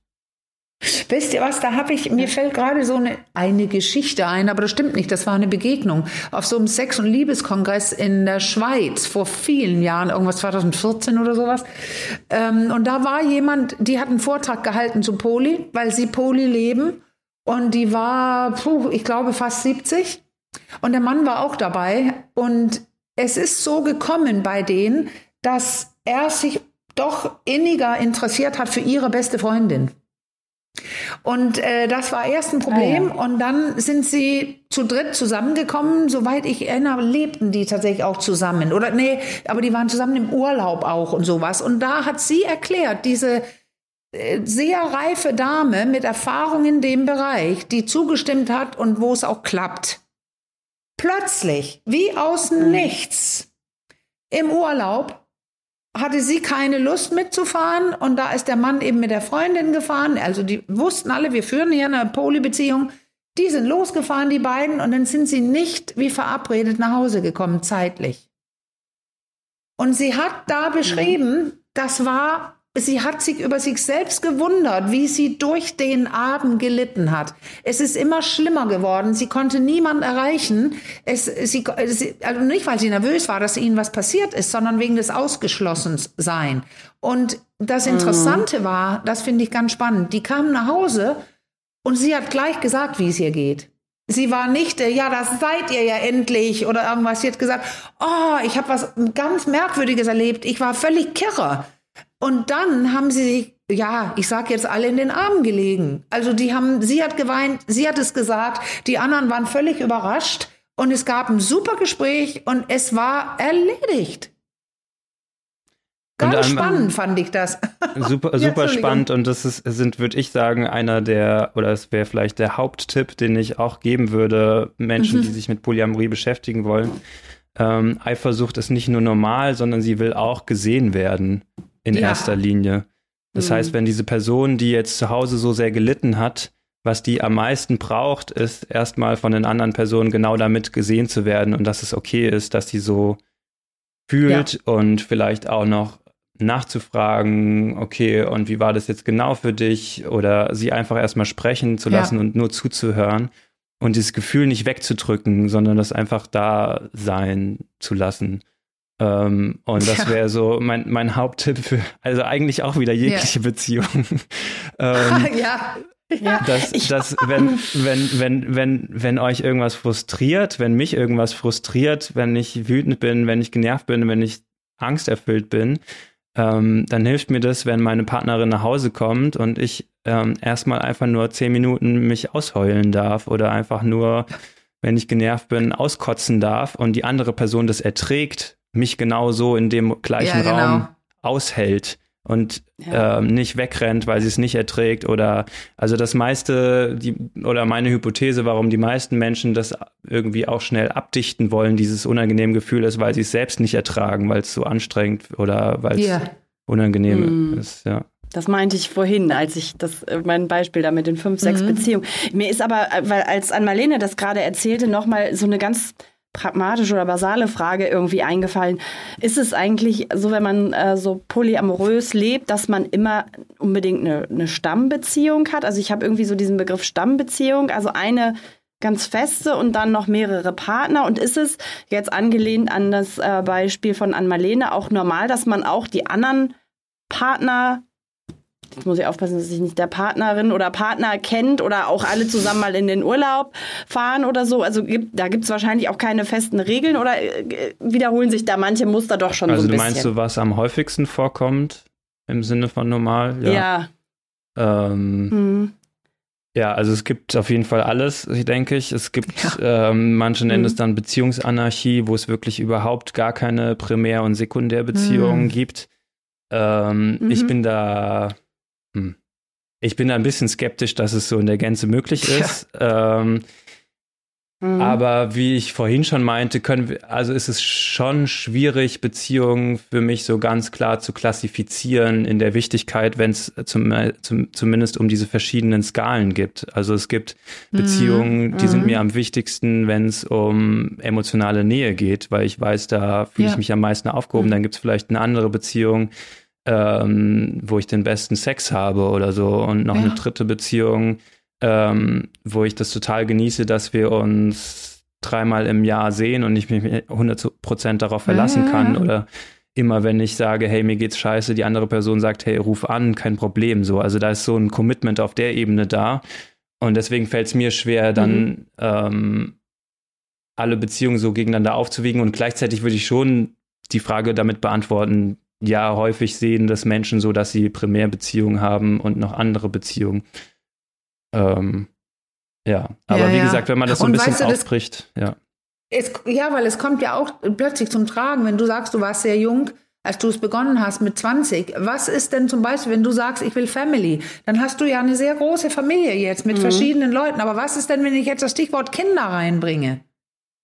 [SPEAKER 2] Wisst ihr was, da habe ich, mir fällt gerade so eine, eine Geschichte ein, aber das stimmt nicht, das war eine Begegnung auf so einem Sex- und Liebeskongress in der Schweiz vor vielen Jahren, irgendwas 2014 oder sowas. Ähm, und da war jemand, die hat einen Vortrag gehalten zu Poli, weil sie Poli leben. Und die war, puh, ich glaube, fast 70 und der Mann war auch dabei. Und es ist so gekommen bei denen, dass er sich doch inniger interessiert hat für ihre beste Freundin. Und äh, das war erst ein Problem. Ah, ja. Und dann sind sie zu dritt zusammengekommen. Soweit ich erinnere, lebten die tatsächlich auch zusammen. Oder nee, aber die waren zusammen im Urlaub auch und sowas. Und da hat sie erklärt, diese äh, sehr reife Dame mit Erfahrung in dem Bereich, die zugestimmt hat und wo es auch klappt. Plötzlich, wie aus mhm. nichts, im Urlaub hatte sie keine Lust mitzufahren und da ist der Mann eben mit der Freundin gefahren. Also die wussten alle, wir führen hier eine Polybeziehung. Die sind losgefahren, die beiden, und dann sind sie nicht wie verabredet nach Hause gekommen, zeitlich. Und sie hat da beschrieben, das war Sie hat sich über sich selbst gewundert, wie sie durch den Abend gelitten hat. Es ist immer schlimmer geworden. Sie konnte niemand erreichen. Es, sie, also nicht, weil sie nervös war, dass ihnen was passiert ist, sondern wegen des Ausgeschlossensein. Und das Interessante mhm. war, das finde ich ganz spannend, die kam nach Hause und sie hat gleich gesagt, wie es ihr geht. Sie war nicht, äh, ja, das seid ihr ja endlich oder irgendwas. Sie hat gesagt, oh, ich habe was ganz Merkwürdiges erlebt. Ich war völlig kirre. Und dann haben sie sich, ja, ich sag jetzt alle in den Armen gelegen. Also die haben, sie hat geweint, sie hat es gesagt, die anderen waren völlig überrascht und es gab ein super Gespräch und es war erledigt. Ganz spannend fand ich das.
[SPEAKER 3] Super, super spannend und das ist, sind, würde ich sagen, einer der, oder es wäre vielleicht der Haupttipp, den ich auch geben würde, Menschen, mhm. die sich mit Polyamorie beschäftigen wollen. Ähm, Eifersucht ist nicht nur normal, sondern sie will auch gesehen werden in ja. erster Linie. Das mhm. heißt, wenn diese Person, die jetzt zu Hause so sehr gelitten hat, was die am meisten braucht, ist erstmal von den anderen Personen genau damit gesehen zu werden und dass es okay ist, dass sie so fühlt ja. und vielleicht auch noch nachzufragen, okay, und wie war das jetzt genau für dich? Oder sie einfach erstmal sprechen zu lassen ja. und nur zuzuhören und dieses Gefühl nicht wegzudrücken, sondern das einfach da sein zu lassen. Ähm, und das wäre so mein, mein Haupttipp für, also eigentlich auch wieder jegliche ja. Beziehung. ähm, ja. Ja, dass, dass wenn, wenn, wenn, wenn, wenn euch irgendwas frustriert, wenn mich irgendwas frustriert, wenn ich wütend bin, wenn ich genervt bin, wenn ich angsterfüllt bin, ähm, dann hilft mir das, wenn meine Partnerin nach Hause kommt und ich ähm, erstmal einfach nur zehn Minuten mich ausheulen darf oder einfach nur, wenn ich genervt bin, auskotzen darf und die andere Person das erträgt mich genauso in dem gleichen ja, genau. Raum aushält und ja. ähm, nicht wegrennt, weil sie es nicht erträgt oder also das meiste die oder meine Hypothese, warum die meisten Menschen das irgendwie auch schnell abdichten wollen, dieses unangenehme Gefühl ist, weil sie es selbst nicht ertragen, weil es so anstrengend oder weil es ja. unangenehm mm. ist, ja.
[SPEAKER 1] Das meinte ich vorhin, als ich das, äh, mein Beispiel da mit den fünf, sechs mhm. Beziehungen. Mir ist aber, äh, weil als Ann-Marlene das gerade erzählte, nochmal so eine ganz pragmatische oder basale Frage irgendwie eingefallen. Ist es eigentlich so, wenn man äh, so polyamorös lebt, dass man immer unbedingt eine, eine Stammbeziehung hat? Also ich habe irgendwie so diesen Begriff Stammbeziehung, also eine ganz feste und dann noch mehrere Partner. Und ist es jetzt angelehnt an das äh, Beispiel von Ann-Marlene auch normal, dass man auch die anderen Partner jetzt muss ich aufpassen, dass sich nicht der Partnerin oder Partner kennt oder auch alle zusammen mal in den Urlaub fahren oder so. Also gibt, da gibt es wahrscheinlich auch keine festen Regeln oder äh, wiederholen sich da manche Muster doch schon
[SPEAKER 3] also
[SPEAKER 1] so ein
[SPEAKER 3] bisschen. Also meinst du, was am häufigsten vorkommt im Sinne von normal?
[SPEAKER 1] Ja. Ja,
[SPEAKER 3] ähm, mhm. ja also es gibt auf jeden Fall alles, denke ich. Es gibt, ja. ähm, manche nennen mhm. es dann Beziehungsanarchie, wo es wirklich überhaupt gar keine Primär- und Sekundärbeziehungen mhm. gibt. Ähm, ich mhm. bin da hm. Ich bin da ein bisschen skeptisch, dass es so in der Gänze möglich ist. Ja. Ähm, Mhm. Aber wie ich vorhin schon meinte, können wir, also ist es schon schwierig, Beziehungen für mich so ganz klar zu klassifizieren in der Wichtigkeit, wenn es zum, zum, zumindest um diese verschiedenen Skalen gibt. Also es gibt mhm. Beziehungen, die mhm. sind mir am wichtigsten, wenn es um emotionale Nähe geht, weil ich weiß, da fühle ja. ich mich am meisten aufgehoben. Mhm. Dann gibt es vielleicht eine andere Beziehung, ähm, wo ich den besten Sex habe oder so und noch ja. eine dritte Beziehung, ähm, wo ich das total genieße, dass wir uns dreimal im Jahr sehen und ich mich 100% darauf verlassen kann oder immer wenn ich sage, hey, mir geht's scheiße, die andere Person sagt, hey, ruf an, kein Problem, so. Also da ist so ein Commitment auf der Ebene da und deswegen fällt es mir schwer, dann mhm. ähm, alle Beziehungen so gegeneinander aufzuwiegen und gleichzeitig würde ich schon die Frage damit beantworten, ja, häufig sehen das Menschen so, dass sie Primärbeziehungen haben und noch andere Beziehungen. Ähm, ja, aber ja, wie ja. gesagt, wenn man das so ein bisschen weißt du, aufbricht, ja.
[SPEAKER 2] Es, ja, weil es kommt ja auch plötzlich zum Tragen, wenn du sagst, du warst sehr jung, als du es begonnen hast mit 20. Was ist denn zum Beispiel, wenn du sagst, ich will Family? Dann hast du ja eine sehr große Familie jetzt mit mhm. verschiedenen Leuten. Aber was ist denn, wenn ich jetzt das Stichwort Kinder reinbringe?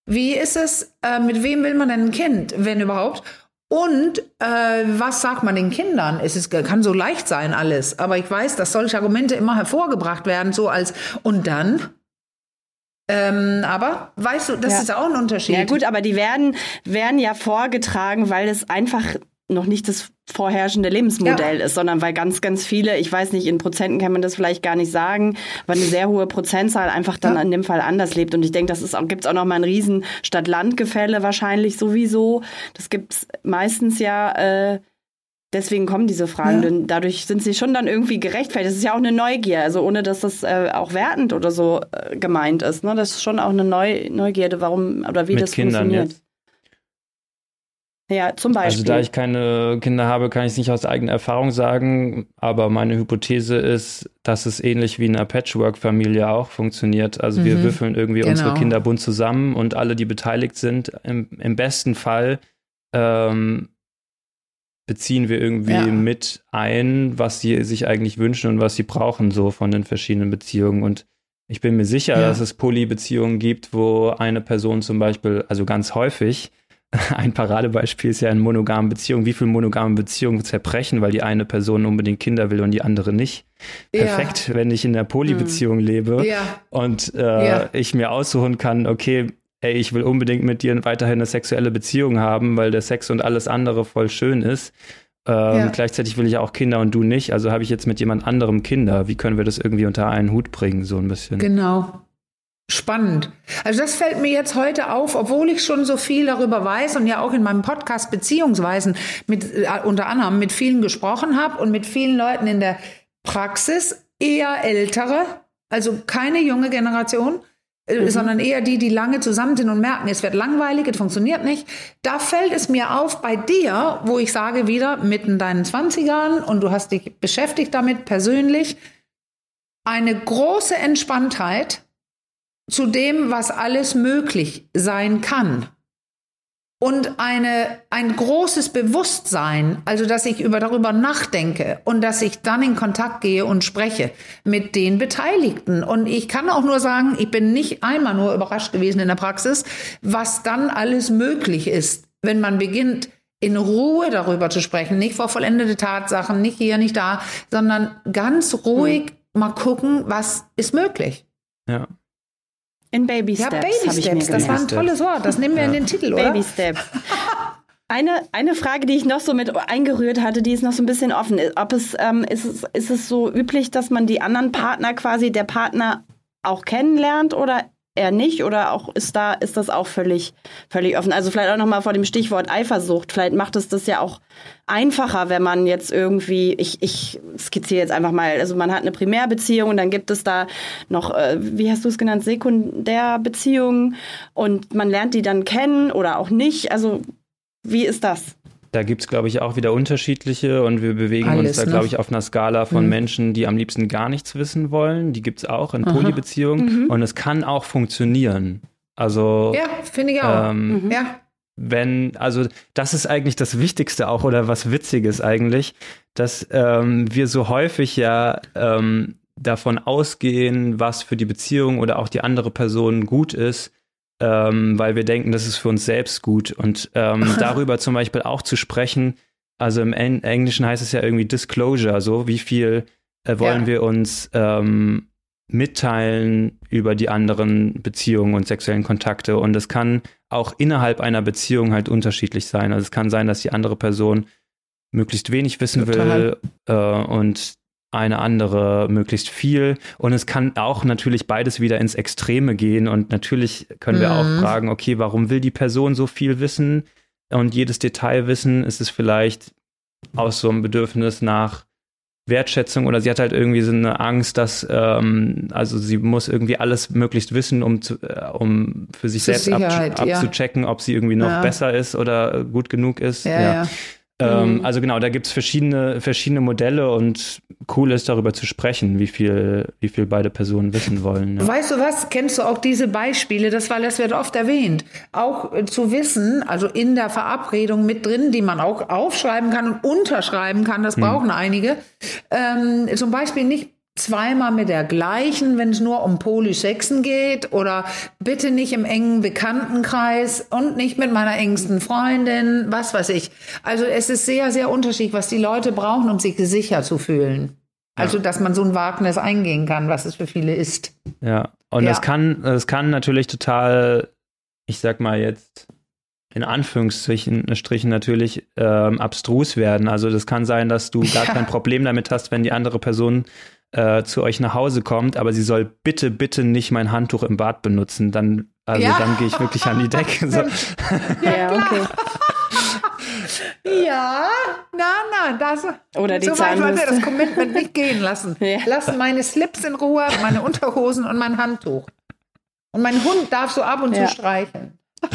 [SPEAKER 2] Wie ist es, äh, mit wem will man denn ein Kind, wenn überhaupt? Und äh, was sagt man den Kindern? Es ist, kann so leicht sein alles, aber ich weiß, dass solche Argumente immer hervorgebracht werden, so als und dann. Ähm, aber weißt du, das ja. ist auch ein Unterschied.
[SPEAKER 1] Ja gut, aber die werden, werden ja vorgetragen, weil es einfach noch nicht das vorherrschende Lebensmodell ja. ist, sondern weil ganz, ganz viele, ich weiß nicht, in Prozenten kann man das vielleicht gar nicht sagen, aber eine sehr hohe Prozentzahl einfach dann ja. in dem Fall anders lebt. Und ich denke, das ist auch, gibt's auch noch mal ein riesen Stadt-Land-Gefälle wahrscheinlich sowieso. Das gibt's meistens ja, äh, deswegen kommen diese Fragen, ja. denn dadurch sind sie schon dann irgendwie gerechtfertigt. Das ist ja auch eine Neugier, also ohne dass das äh, auch wertend oder so äh, gemeint ist. Ne? Das ist schon auch eine Neu Neugierde, warum oder wie
[SPEAKER 3] Mit
[SPEAKER 1] das
[SPEAKER 3] Kindern funktioniert. Jetzt.
[SPEAKER 1] Ja, zum Beispiel.
[SPEAKER 3] Also da ich keine Kinder habe, kann ich es nicht aus eigener Erfahrung sagen, aber meine Hypothese ist, dass es ähnlich wie in einer Patchwork-Familie auch funktioniert. Also mhm. wir würfeln irgendwie genau. unsere Kinder bunt zusammen und alle, die beteiligt sind, im, im besten Fall ähm, beziehen wir irgendwie ja. mit ein, was sie sich eigentlich wünschen und was sie brauchen, so von den verschiedenen Beziehungen. Und ich bin mir sicher, ja. dass es Polybeziehungen gibt, wo eine Person zum Beispiel, also ganz häufig, ein Paradebeispiel ist ja in monogamen Beziehungen, wie viele monogame Beziehungen zerbrechen, weil die eine Person unbedingt Kinder will und die andere nicht. Ja. Perfekt, wenn ich in der Polybeziehung mhm. lebe ja. und äh, ja. ich mir aussuchen kann, okay, ey, ich will unbedingt mit dir weiterhin eine sexuelle Beziehung haben, weil der Sex und alles andere voll schön ist. Ähm, gleichzeitig will ich auch Kinder und du nicht. Also habe ich jetzt mit jemand anderem Kinder. Wie können wir das irgendwie unter einen Hut bringen, so ein bisschen?
[SPEAKER 2] Genau. Spannend. Also das fällt mir jetzt heute auf, obwohl ich schon so viel darüber weiß und ja auch in meinem Podcast Beziehungsweisen mit äh, unter anderem mit vielen gesprochen habe und mit vielen Leuten in der Praxis, eher ältere, also keine junge Generation, äh, mhm. sondern eher die, die lange zusammen sind und merken, es wird langweilig, es funktioniert nicht. Da fällt es mir auf bei dir, wo ich sage wieder, mitten deinen Zwanzigern und du hast dich beschäftigt damit persönlich, eine große Entspanntheit, zu dem, was alles möglich sein kann. Und eine, ein großes Bewusstsein, also dass ich über, darüber nachdenke und dass ich dann in Kontakt gehe und spreche mit den Beteiligten. Und ich kann auch nur sagen, ich bin nicht einmal nur überrascht gewesen in der Praxis, was dann alles möglich ist, wenn man beginnt, in Ruhe darüber zu sprechen, nicht vor vollendete Tatsachen, nicht hier, nicht da, sondern ganz ruhig mhm. mal gucken, was ist möglich.
[SPEAKER 3] Ja.
[SPEAKER 1] In Baby Steps.
[SPEAKER 2] Ja, Baby Steps, das war ein tolles Wort. Das nehmen wir ja. in den Titel, oder?
[SPEAKER 1] Baby Steps. Eine, eine Frage, die ich noch so mit eingerührt hatte, die ist noch so ein bisschen offen. Ob es, ähm, ist, es, ist es so üblich, dass man die anderen Partner quasi, der Partner auch kennenlernt oder eher nicht oder auch ist da ist das auch völlig völlig offen. Also vielleicht auch noch mal vor dem Stichwort Eifersucht. Vielleicht macht es das ja auch einfacher, wenn man jetzt irgendwie ich ich skizziere jetzt einfach mal. Also man hat eine Primärbeziehung und dann gibt es da noch äh, wie hast du es genannt Sekundärbeziehungen und man lernt die dann kennen oder auch nicht. Also wie ist das?
[SPEAKER 3] Da gibt es, glaube ich, auch wieder unterschiedliche und wir bewegen Alles, uns da, glaube ich, auf einer Skala von mhm. Menschen, die am liebsten gar nichts wissen wollen. Die gibt es auch in Polybeziehungen mhm. und es kann auch funktionieren. Also.
[SPEAKER 2] Ja, finde ich auch. Ähm, mhm. Ja.
[SPEAKER 3] Wenn, also das ist eigentlich das Wichtigste auch oder was Witziges eigentlich, dass ähm, wir so häufig ja ähm, davon ausgehen, was für die Beziehung oder auch die andere Person gut ist, ähm, weil wir denken, das ist für uns selbst gut. Und ähm, darüber zum Beispiel auch zu sprechen, also im Englischen heißt es ja irgendwie Disclosure, so wie viel äh, wollen ja. wir uns ähm, mitteilen über die anderen Beziehungen und sexuellen Kontakte. Und es kann auch innerhalb einer Beziehung halt unterschiedlich sein. Also es kann sein, dass die andere Person möglichst wenig wissen Total. will äh, und eine andere möglichst viel. Und es kann auch natürlich beides wieder ins Extreme gehen. Und natürlich können mhm. wir auch mhm. fragen, okay, warum will die Person so viel wissen und jedes Detail wissen? Ist es vielleicht aus so einem Bedürfnis nach Wertschätzung oder sie hat halt irgendwie so eine Angst, dass ähm, also sie muss irgendwie alles möglichst wissen, um zu, äh, um für sich für selbst ab, abzuchecken, ja. ob sie irgendwie noch ja. besser ist oder gut genug ist.
[SPEAKER 2] Ja, ja.
[SPEAKER 3] Ähm, mhm. Also genau, da gibt es verschiedene, verschiedene Modelle und cool ist darüber zu sprechen, wie viel, wie viel beide Personen wissen wollen.
[SPEAKER 2] Ja. Weißt du was? Kennst du auch diese Beispiele? Das, weil das wird oft erwähnt. Auch äh, zu wissen, also in der Verabredung mit drin, die man auch aufschreiben kann und unterschreiben kann, das hm. brauchen mhm. einige. Ähm, zum Beispiel nicht zweimal mit der gleichen, wenn es nur um Polysexen geht oder bitte nicht im engen Bekanntenkreis und nicht mit meiner engsten Freundin, was weiß ich. Also es ist sehr, sehr unterschiedlich, was die Leute brauchen, um sich sicher zu fühlen. Also, dass man so ein Wagnis eingehen kann, was es für viele ist.
[SPEAKER 3] Ja, und es kann, es kann natürlich total, ich sag mal jetzt, in Anführungsstrichen Strichen natürlich ähm, abstrus werden. Also das kann sein, dass du gar ja. kein Problem damit hast, wenn die andere Person äh, zu euch nach Hause kommt, aber sie soll bitte, bitte nicht mein Handtuch im Bad benutzen. Dann, also ja. dann gehe ich wirklich an die Decke. So.
[SPEAKER 2] ja, okay. Ja, na, na, das.
[SPEAKER 1] Oder die
[SPEAKER 2] so weit wollte das Commitment nicht gehen lassen. Ja. Lassen meine Slips in Ruhe, meine Unterhosen und mein Handtuch. Und mein Hund darf so ab und ja. zu streicheln.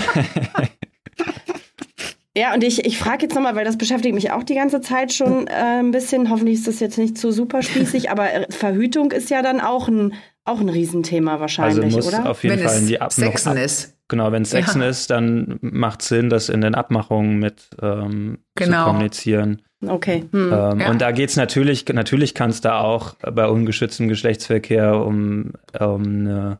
[SPEAKER 1] Ja, und ich, ich frage jetzt nochmal, weil das beschäftigt mich auch die ganze Zeit schon äh, ein bisschen. Hoffentlich ist das jetzt nicht zu super spießig, aber äh, Verhütung ist ja dann auch ein, auch ein Riesenthema wahrscheinlich,
[SPEAKER 3] also muss
[SPEAKER 1] oder?
[SPEAKER 3] auf jeden
[SPEAKER 2] wenn
[SPEAKER 3] Fall
[SPEAKER 2] in
[SPEAKER 3] die
[SPEAKER 2] Abmachung. Sexen ist.
[SPEAKER 3] Genau, wenn es Sexen ja. ist, dann macht es Sinn, das in den Abmachungen mit ähm, genau. zu kommunizieren.
[SPEAKER 1] Okay.
[SPEAKER 3] Hm. Ähm, ja. Und da geht es natürlich, natürlich kann es da auch bei ungeschütztem Geschlechtsverkehr um, um eine,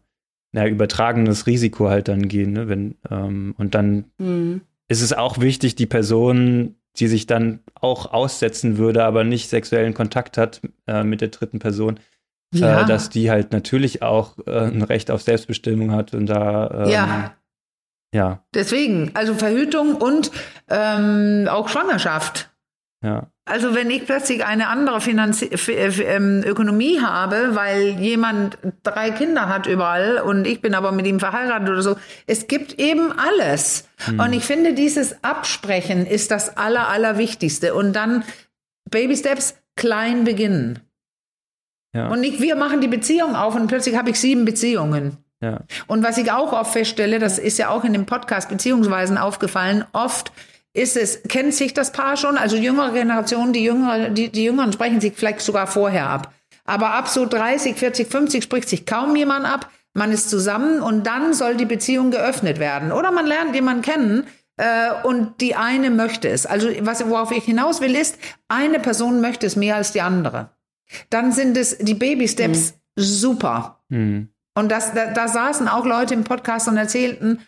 [SPEAKER 3] na, übertragenes Risiko halt dann gehen, ne? Wenn, ähm, und dann hm ist es auch wichtig, die Person, die sich dann auch aussetzen würde, aber nicht sexuellen Kontakt hat äh, mit der dritten Person, äh, ja. äh, dass die halt natürlich auch äh, ein Recht auf Selbstbestimmung hat und da
[SPEAKER 2] ähm, ja. ja. Deswegen, also Verhütung und ähm, auch Schwangerschaft.
[SPEAKER 3] Ja.
[SPEAKER 2] Also wenn ich plötzlich eine andere Finanzi ähm, Ökonomie habe, weil jemand drei Kinder hat überall und ich bin aber mit ihm verheiratet oder so, es gibt eben alles. Hm. Und ich finde, dieses Absprechen ist das Aller, Allerwichtigste. Und dann Baby Steps klein beginnen. Ja. Und nicht, wir machen die Beziehung auf und plötzlich habe ich sieben Beziehungen.
[SPEAKER 3] Ja.
[SPEAKER 2] Und was ich auch oft feststelle, das ist ja auch in dem Podcast Beziehungsweisen aufgefallen, oft ist es, kennt sich das Paar schon? Also jüngere Generationen, die, Jüngere, die, die Jüngeren sprechen sich vielleicht sogar vorher ab. Aber ab so 30, 40, 50 spricht sich kaum jemand ab. Man ist zusammen und dann soll die Beziehung geöffnet werden. Oder man lernt jemanden kennen äh, und die eine möchte es. Also was, worauf ich hinaus will, ist, eine Person möchte es mehr als die andere. Dann sind es die Baby-Steps mhm. super. Mhm. Und das, da, da saßen auch Leute im Podcast und erzählten,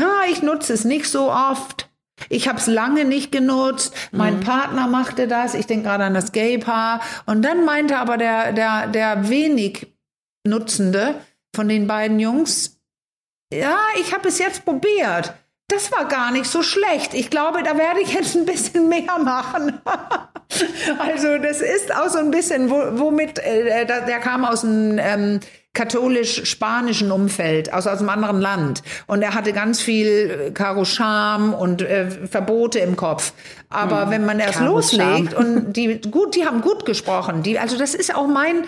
[SPEAKER 2] ah, ich nutze es nicht so oft. Ich habe es lange nicht genutzt. Mein mhm. Partner machte das. Ich denke gerade an das Gay-Paar. Und dann meinte aber der, der, der wenig Nutzende von den beiden Jungs, ja, ich habe es jetzt probiert. Das war gar nicht so schlecht. Ich glaube, da werde ich jetzt ein bisschen mehr machen. also das ist auch so ein bisschen, womit, äh, der kam aus dem ähm, katholisch-spanischen Umfeld, also aus einem anderen Land. Und er hatte ganz viel Karo Scham und äh, Verbote im Kopf. Aber mhm. wenn man erst Karo loslegt und die gut, die haben gut gesprochen. Die, also das ist auch mein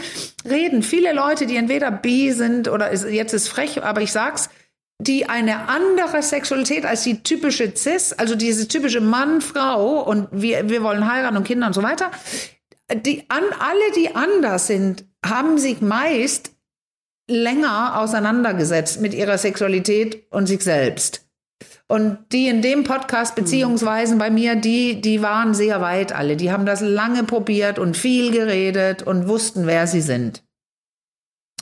[SPEAKER 2] Reden. Viele Leute, die entweder B sind oder ist, jetzt ist frech, aber ich sag's, die eine andere Sexualität als die typische Cis, also diese typische Mann, Frau und wir, wir wollen heiraten und Kinder und so weiter. Die an, alle, die anders sind, haben sich meist länger auseinandergesetzt mit ihrer Sexualität und sich selbst. Und die in dem Podcast, hm. beziehungsweise bei mir, die, die waren sehr weit alle. Die haben das lange probiert und viel geredet und wussten, wer sie sind.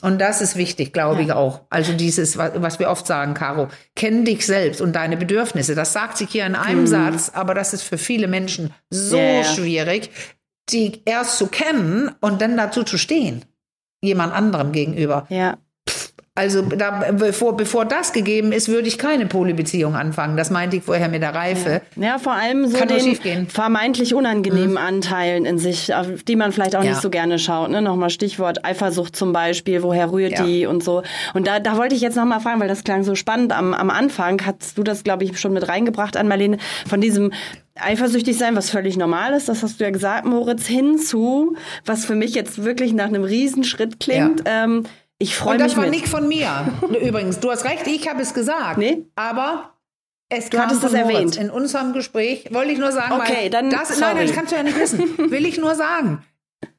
[SPEAKER 2] Und das ist wichtig, glaube ja. ich auch. Also dieses, was wir oft sagen, Caro, kenn dich selbst und deine Bedürfnisse. Das sagt sich hier in einem mhm. Satz, aber das ist für viele Menschen so yeah. schwierig, die erst zu kennen und dann dazu zu stehen. Jemand anderem gegenüber.
[SPEAKER 1] Ja.
[SPEAKER 2] Also da, bevor, bevor das gegeben ist, würde ich keine Polybeziehung anfangen. Das meinte ich vorher mit der Reife.
[SPEAKER 1] Ja, ja vor allem so Kann den vermeintlich unangenehmen mhm. Anteilen in sich, auf die man vielleicht auch ja. nicht so gerne schaut. Ne? Nochmal Stichwort Eifersucht zum Beispiel, woher rührt ja. die und so. Und da, da wollte ich jetzt nochmal fragen, weil das klang so spannend. Am, am Anfang hast du das, glaube ich, schon mit reingebracht an Marlene, von diesem eifersüchtig sein, was völlig normal ist, das hast du ja gesagt, Moritz, hinzu, was für mich jetzt wirklich nach einem Riesenschritt klingt. Ja. Ähm, ich freue mich.
[SPEAKER 2] Und das war
[SPEAKER 1] mit.
[SPEAKER 2] nicht von mir. Übrigens, du hast recht, ich habe es gesagt. Nee? Aber es
[SPEAKER 1] du hattest das erwähnt.
[SPEAKER 2] In unserem Gespräch wollte ich nur sagen,
[SPEAKER 1] okay, dann
[SPEAKER 2] das,
[SPEAKER 1] sorry.
[SPEAKER 2] nein, das kannst du ja nicht wissen. Will ich nur sagen.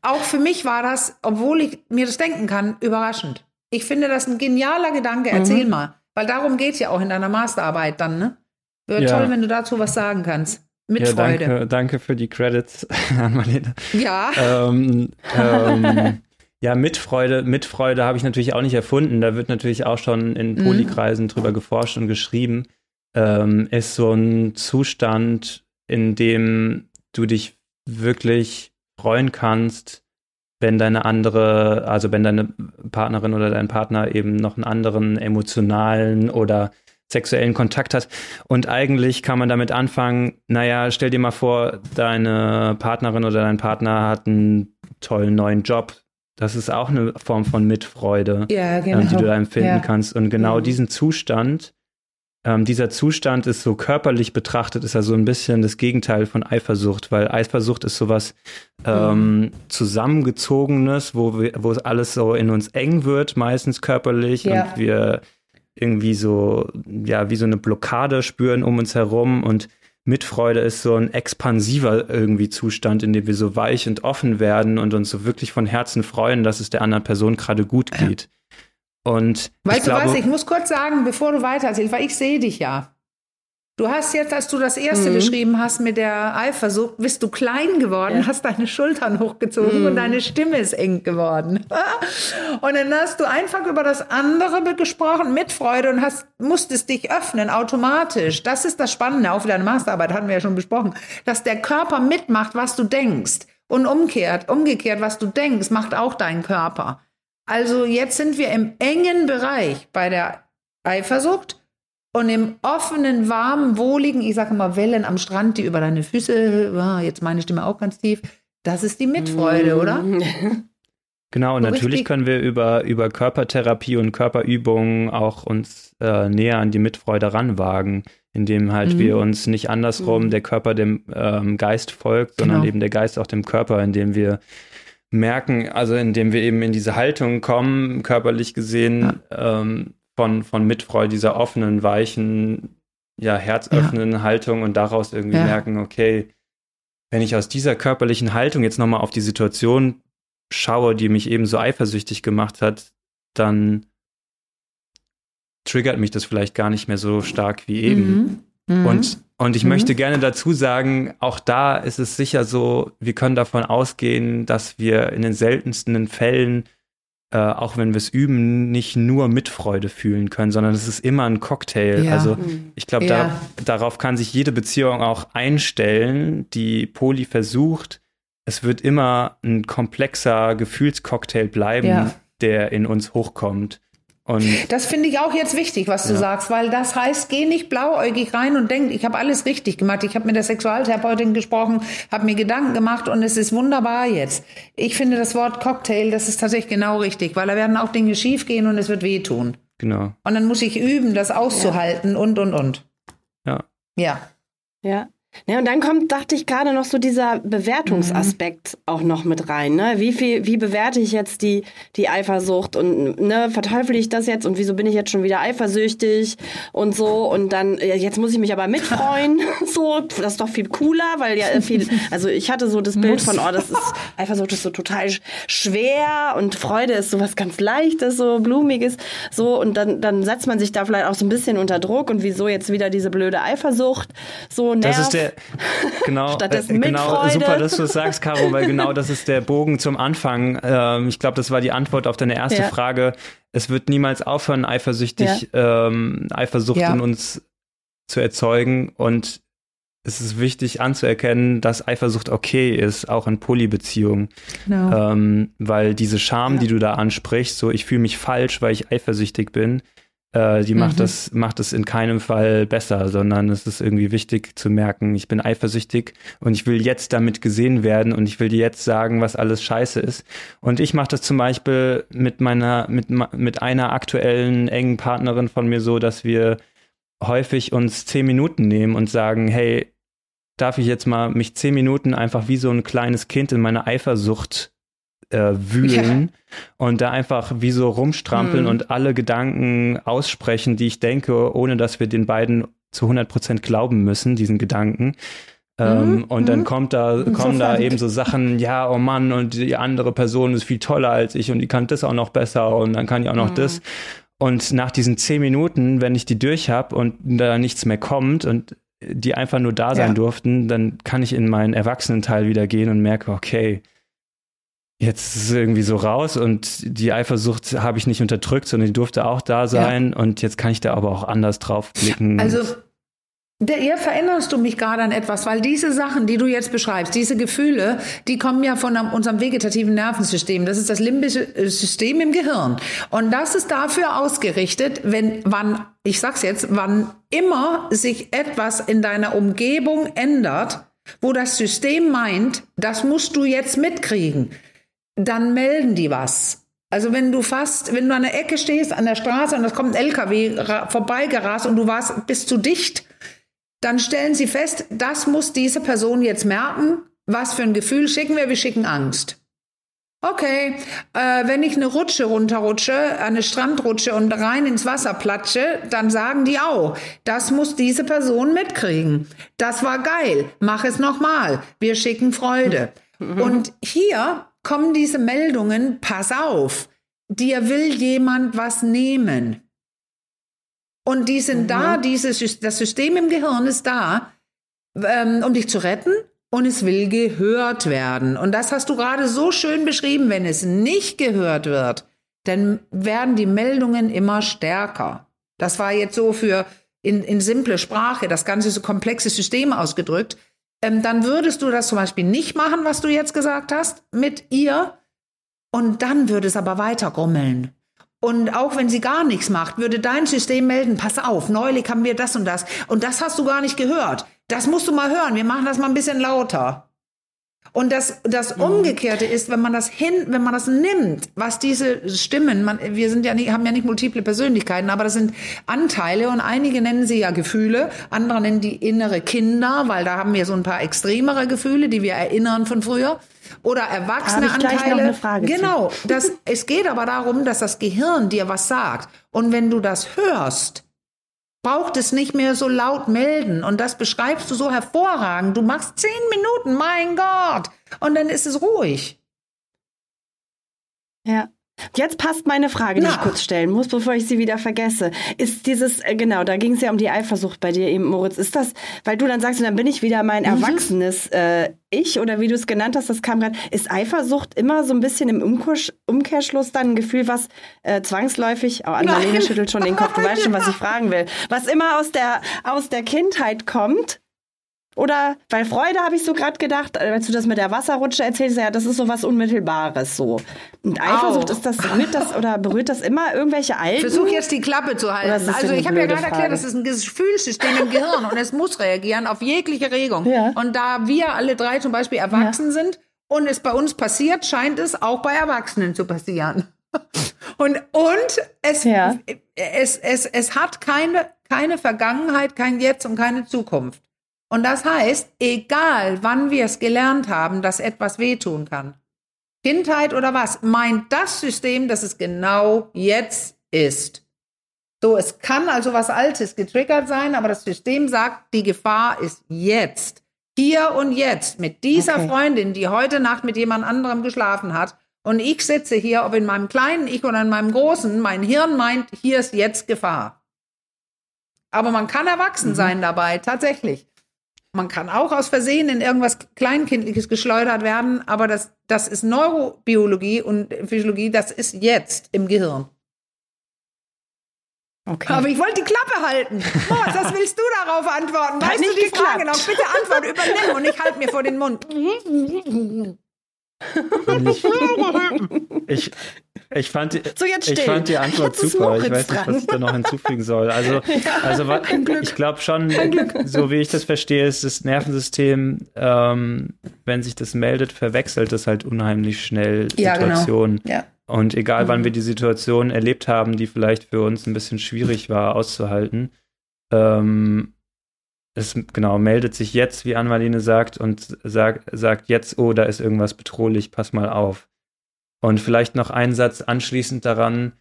[SPEAKER 2] Auch für mich war das, obwohl ich mir das denken kann, überraschend. Ich finde das ein genialer Gedanke. Erzähl mhm. mal. Weil darum geht es ja auch in deiner Masterarbeit dann, ne? Wäre ja. toll, wenn du dazu was sagen kannst. Mit ja, Freude.
[SPEAKER 3] Danke, danke für die Credits, Marlene.
[SPEAKER 2] Ja.
[SPEAKER 3] Ähm, ähm, Ja, Mitfreude, Mitfreude habe ich natürlich auch nicht erfunden. Da wird natürlich auch schon in. Polykreisen mhm. drüber geforscht und geschrieben. Ähm, ist so ein Zustand, in dem du dich wirklich freuen kannst, wenn deine andere, also wenn deine Partnerin oder dein Partner eben noch einen anderen emotionalen oder sexuellen Kontakt hat. Und eigentlich kann man damit anfangen, naja, stell dir mal vor, deine Partnerin oder dein Partner hat einen tollen neuen Job, das ist auch eine Form von Mitfreude,
[SPEAKER 2] ja, genau.
[SPEAKER 3] ähm, die du da empfinden ja. kannst. Und genau mhm. diesen Zustand, ähm, dieser Zustand ist so körperlich betrachtet, ist ja so ein bisschen das Gegenteil von Eifersucht, weil Eifersucht ist sowas ähm, mhm. zusammengezogenes, wo, wir, wo alles so in uns eng wird, meistens körperlich, ja. und wir irgendwie so, ja, wie so eine Blockade spüren um uns herum und Mitfreude ist so ein expansiver irgendwie Zustand, in dem wir so weich und offen werden und uns so wirklich von Herzen freuen, dass es der anderen Person gerade gut geht. Und
[SPEAKER 2] weißt
[SPEAKER 3] ich
[SPEAKER 2] du
[SPEAKER 3] glaube,
[SPEAKER 2] was, ich muss kurz sagen, bevor du weiter erzählst, weil ich sehe dich ja. Du hast jetzt, als du das erste mhm. beschrieben hast mit der Eifersucht, bist du klein geworden, ja. hast deine Schultern hochgezogen mhm. und deine Stimme ist eng geworden. Und dann hast du einfach über das andere gesprochen mit Freude und hast, musstest dich öffnen automatisch. Das ist das Spannende, auch für deine Masterarbeit hatten wir ja schon besprochen, dass der Körper mitmacht, was du denkst. Und umgekehrt, umgekehrt, was du denkst, macht auch dein Körper. Also jetzt sind wir im engen Bereich bei der Eifersucht und im offenen, warmen, wohligen, ich sage immer Wellen am Strand, die über deine Füße, oh, jetzt meine Stimme auch ganz tief, das ist die Mitfreude, mm. oder?
[SPEAKER 3] Genau, und so natürlich können wir über, über Körpertherapie und Körperübungen auch uns äh, näher an die Mitfreude ranwagen, indem halt mhm. wir uns nicht andersrum mhm. der Körper dem ähm, Geist folgt, sondern genau. eben der Geist auch dem Körper, indem wir merken, also indem wir eben in diese Haltung kommen, körperlich gesehen, ja. ähm, von, von Mitfreude, dieser offenen, weichen, ja, herzöffnenden ja. Haltung und daraus irgendwie ja. merken, okay, wenn ich aus dieser körperlichen Haltung jetzt nochmal auf die Situation schaue, die mich eben so eifersüchtig gemacht hat, dann triggert mich das vielleicht gar nicht mehr so stark wie eben. Mhm. Mhm. Und, und ich mhm. möchte gerne dazu sagen, auch da ist es sicher so, wir können davon ausgehen, dass wir in den seltensten Fällen äh, auch wenn wir es üben, nicht nur Mitfreude fühlen können, sondern es ist immer ein Cocktail. Ja. Also mhm. ich glaube, ja. da, darauf kann sich jede Beziehung auch einstellen, die Poli versucht. Es wird immer ein komplexer Gefühlscocktail bleiben, ja. der in uns hochkommt. Und
[SPEAKER 2] das finde ich auch jetzt wichtig, was du ja. sagst, weil das heißt, geh nicht blauäugig rein und denk, ich habe alles richtig gemacht. Ich habe mit der Sexualtherapeutin gesprochen, habe mir Gedanken gemacht und es ist wunderbar jetzt. Ich finde das Wort Cocktail, das ist tatsächlich genau richtig, weil da werden auch Dinge schiefgehen und es wird wehtun.
[SPEAKER 3] Genau.
[SPEAKER 2] Und dann muss ich üben, das auszuhalten ja. und und und.
[SPEAKER 3] Ja.
[SPEAKER 2] Ja.
[SPEAKER 1] Ja. Ja, und dann kommt, dachte ich gerade noch so dieser Bewertungsaspekt mhm. auch noch mit rein. Ne? Wie viel, wie bewerte ich jetzt die, die Eifersucht und ne, verteufel ich das jetzt und wieso bin ich jetzt schon wieder eifersüchtig und so und dann, jetzt muss ich mich aber mitfreuen. so, das ist doch viel cooler, weil ja viel, also ich hatte so das Bild von, oh, das ist, Eifersucht ist so total schwer und Freude ist so was ganz Leichtes, so Blumiges, so und dann, dann setzt man sich da vielleicht auch so ein bisschen unter Druck und wieso jetzt wieder diese blöde Eifersucht so nervt
[SPEAKER 3] der, genau,
[SPEAKER 1] Stattdessen
[SPEAKER 3] äh, genau, super, dass du es sagst, Caro, weil genau das ist der Bogen zum Anfang. Ähm, ich glaube, das war die Antwort auf deine erste
[SPEAKER 1] Ja.
[SPEAKER 3] Frage. Es wird niemals aufhören, eifersüchtig, ähm, Eifersucht
[SPEAKER 2] Ja.
[SPEAKER 3] in uns zu erzeugen und es ist wichtig anzuerkennen, dass Eifersucht okay ist, auch in Polybeziehungen.
[SPEAKER 2] Genau.
[SPEAKER 3] Ähm, weil diese Scham,
[SPEAKER 1] Ja.
[SPEAKER 3] die du da ansprichst, so ich fühle mich falsch, weil ich eifersüchtig bin, äh, die macht
[SPEAKER 2] Mhm.
[SPEAKER 3] das macht es in keinem Fall besser, sondern es ist irgendwie wichtig zu merken, ich bin eifersüchtig und ich will jetzt damit gesehen werden und ich will dir jetzt sagen, was alles scheiße ist. Und ich mache das zum Beispiel mit meiner mit mit einer aktuellen engen Partnerin von mir so, dass wir häufig uns zehn Minuten nehmen und sagen, hey, darf ich jetzt mal mich zehn Minuten einfach wie so ein kleines Kind in meiner Eifersucht äh, wühlen und da einfach wie so rumstrampeln
[SPEAKER 1] Mhm.
[SPEAKER 3] und alle Gedanken aussprechen, die ich denke, ohne dass wir den beiden zu 100 Prozent glauben müssen, diesen Gedanken. Ähm,
[SPEAKER 1] Mhm,
[SPEAKER 3] und dann
[SPEAKER 1] mhm.
[SPEAKER 3] kommt da, kommen da
[SPEAKER 1] Sofort.
[SPEAKER 3] eben so Sachen, ja, oh Mann, und die andere Person ist viel toller als ich und die kann das auch noch besser und dann kann ich auch noch
[SPEAKER 1] Mhm.
[SPEAKER 3] das. Und nach diesen zehn Minuten, wenn ich die durch habe und da nichts mehr kommt und die einfach nur da sein
[SPEAKER 2] Ja.
[SPEAKER 3] durften, dann kann ich in meinen Erwachsenenteil wieder gehen und merke, okay, jetzt ist es irgendwie so raus und die Eifersucht habe ich nicht unterdrückt, sondern die durfte auch da sein und jetzt kann ich da aber auch anders drauf blicken.
[SPEAKER 2] Also, der, hier veränderst du mich gerade an etwas, weil diese Sachen, die du jetzt beschreibst, diese Gefühle, die kommen ja von unserem vegetativen Nervensystem. Das ist das limbische äh, System im Gehirn. Und das ist dafür ausgerichtet, wenn, wann, ich sag's jetzt, wann immer sich etwas in deiner Umgebung ändert, wo das System meint, das musst du jetzt mitkriegen, dann melden die was. Also wenn du fast, wenn du an der Ecke stehst, an der Straße und es kommt ein LKW ra- vorbeigerast und du warst, bist zu dicht, dann stellen sie fest, das muss diese Person jetzt merken. Was für ein Gefühl schicken wir? Wir schicken Angst. Okay, äh, wenn ich eine Rutsche runterrutsche, eine Strandrutsche und rein ins Wasser platsche, dann sagen die auch, das muss diese Person mitkriegen. Das war geil, mach es nochmal. Wir schicken Freude. Und hier kommen diese Meldungen, pass auf, dir will jemand was nehmen. Und die sind da, dieses, das System im Gehirn ist da, ähm, um dich zu retten und es will gehört werden. Und das hast du gerade so schön beschrieben, wenn es nicht gehört wird, dann werden die Meldungen immer stärker. Das war jetzt so für in, in simple Sprache, das ganze so komplexe System ausgedrückt. Ähm, dann würdest du das zum Beispiel nicht machen, was du jetzt gesagt hast, mit ihr. Und dann würde es aber weiter grummeln. Und auch wenn sie gar nichts macht, würde dein System melden, pass auf, neulich haben wir das und das. Und das hast du gar nicht gehört. Das musst du mal hören. Wir machen das mal ein bisschen lauter. Und das, das Umgekehrte ist, wenn man das hin, wenn man das nimmt, was diese Stimmen, man, wir sind ja nicht, haben ja nicht multiple Persönlichkeiten, aber das sind Anteile und einige nennen sie ja Gefühle, andere nennen die innere Kinder, weil da haben wir so ein paar extremere Gefühle, die wir erinnern von früher. Oder erwachsene
[SPEAKER 1] gleich noch
[SPEAKER 2] Anteile.
[SPEAKER 1] eine Frage zu.
[SPEAKER 2] genau. Das, es geht aber darum, dass das Gehirn dir was sagt. Und wenn du das hörst, braucht es nicht mehr so laut melden. Und das beschreibst du so hervorragend. Du machst zehn Minuten, mein Gott. Und dann ist es ruhig.
[SPEAKER 1] Ja. Jetzt passt meine Frage, die
[SPEAKER 2] Na.
[SPEAKER 1] ich kurz stellen muss, bevor ich sie wieder vergesse. Ist dieses, äh, genau, da ging es ja um die Eifersucht bei dir eben, Moritz. Ist das, weil du dann sagst, dann bin ich wieder mein erwachsenes äh, Ich oder wie du es genannt hast, das kam gerade. Ist Eifersucht immer so ein bisschen im Umkursch, Umkehrschluss dann ein Gefühl, was äh, zwangsläufig, oh, Annalene
[SPEAKER 2] Nein.
[SPEAKER 1] schüttelt schon den Kopf, du weißt schon, was ich fragen will. Was immer aus der, aus der Kindheit kommt, oder, weil Freude habe ich so gerade gedacht, äh, als du das mit der Wasserrutsche erzählst, ja, das ist so was Unmittelbares so. Und Eifersucht,
[SPEAKER 2] Auch.
[SPEAKER 1] ist das, rührt das oder berührt das immer irgendwelche Alten?
[SPEAKER 2] Versuch jetzt die Klappe zu halten. Also ich habe ja gerade erklärt, das ist ein Gefühlssystem im Gehirn und es muss reagieren auf jegliche Regung.
[SPEAKER 1] Ja.
[SPEAKER 2] Und da wir alle drei zum Beispiel erwachsen sind und es bei uns passiert, scheint es auch bei Erwachsenen zu passieren. Und, und es,
[SPEAKER 1] Ja.
[SPEAKER 2] es, es, es hat keine, keine Vergangenheit, kein Jetzt und keine Zukunft. Und das heißt, egal wann wir es gelernt haben, dass etwas wehtun kann, Kindheit oder was, meint das System, dass es genau jetzt ist. So, es kann also was Altes getriggert sein, aber das System sagt, die Gefahr ist jetzt. Hier und jetzt mit dieser
[SPEAKER 1] Okay.
[SPEAKER 2] Freundin, die heute Nacht mit jemand anderem geschlafen hat. Und ich sitze hier, ob in meinem kleinen Ich oder in meinem großen, mein Hirn meint, hier ist jetzt Gefahr. Aber man kann erwachsen sein dabei, tatsächlich. Man kann auch aus Versehen in irgendwas Kleinkindliches geschleudert werden, aber das, das ist Neurobiologie und Physiologie, das ist jetzt im Gehirn. Okay. Aber ich wollte die Klappe halten. Moritz, was willst du darauf antworten? Weißt du die geklappt. Frage noch? Bitte antwort, übernimm und ich halte mir vor den Mund.
[SPEAKER 3] Ich, ich, fand, die, so ich fand die Antwort super. Ich weiß nicht, was ich da noch hinzufügen soll. Also, ja, also ich glaube schon, so wie ich das verstehe, ist das Nervensystem, ähm, wenn sich das meldet, verwechselt es halt unheimlich schnell Situationen. Ja, genau. ja. Und egal, wann wir mhm. die Situation erlebt haben, die vielleicht für uns ein bisschen schwierig war auszuhalten, ähm, es genau meldet sich jetzt, wie Anmaline sagt, und sagt, sagt jetzt, oh, da ist irgendwas bedrohlich, pass mal auf. Und vielleicht noch ein Satz anschließend daran,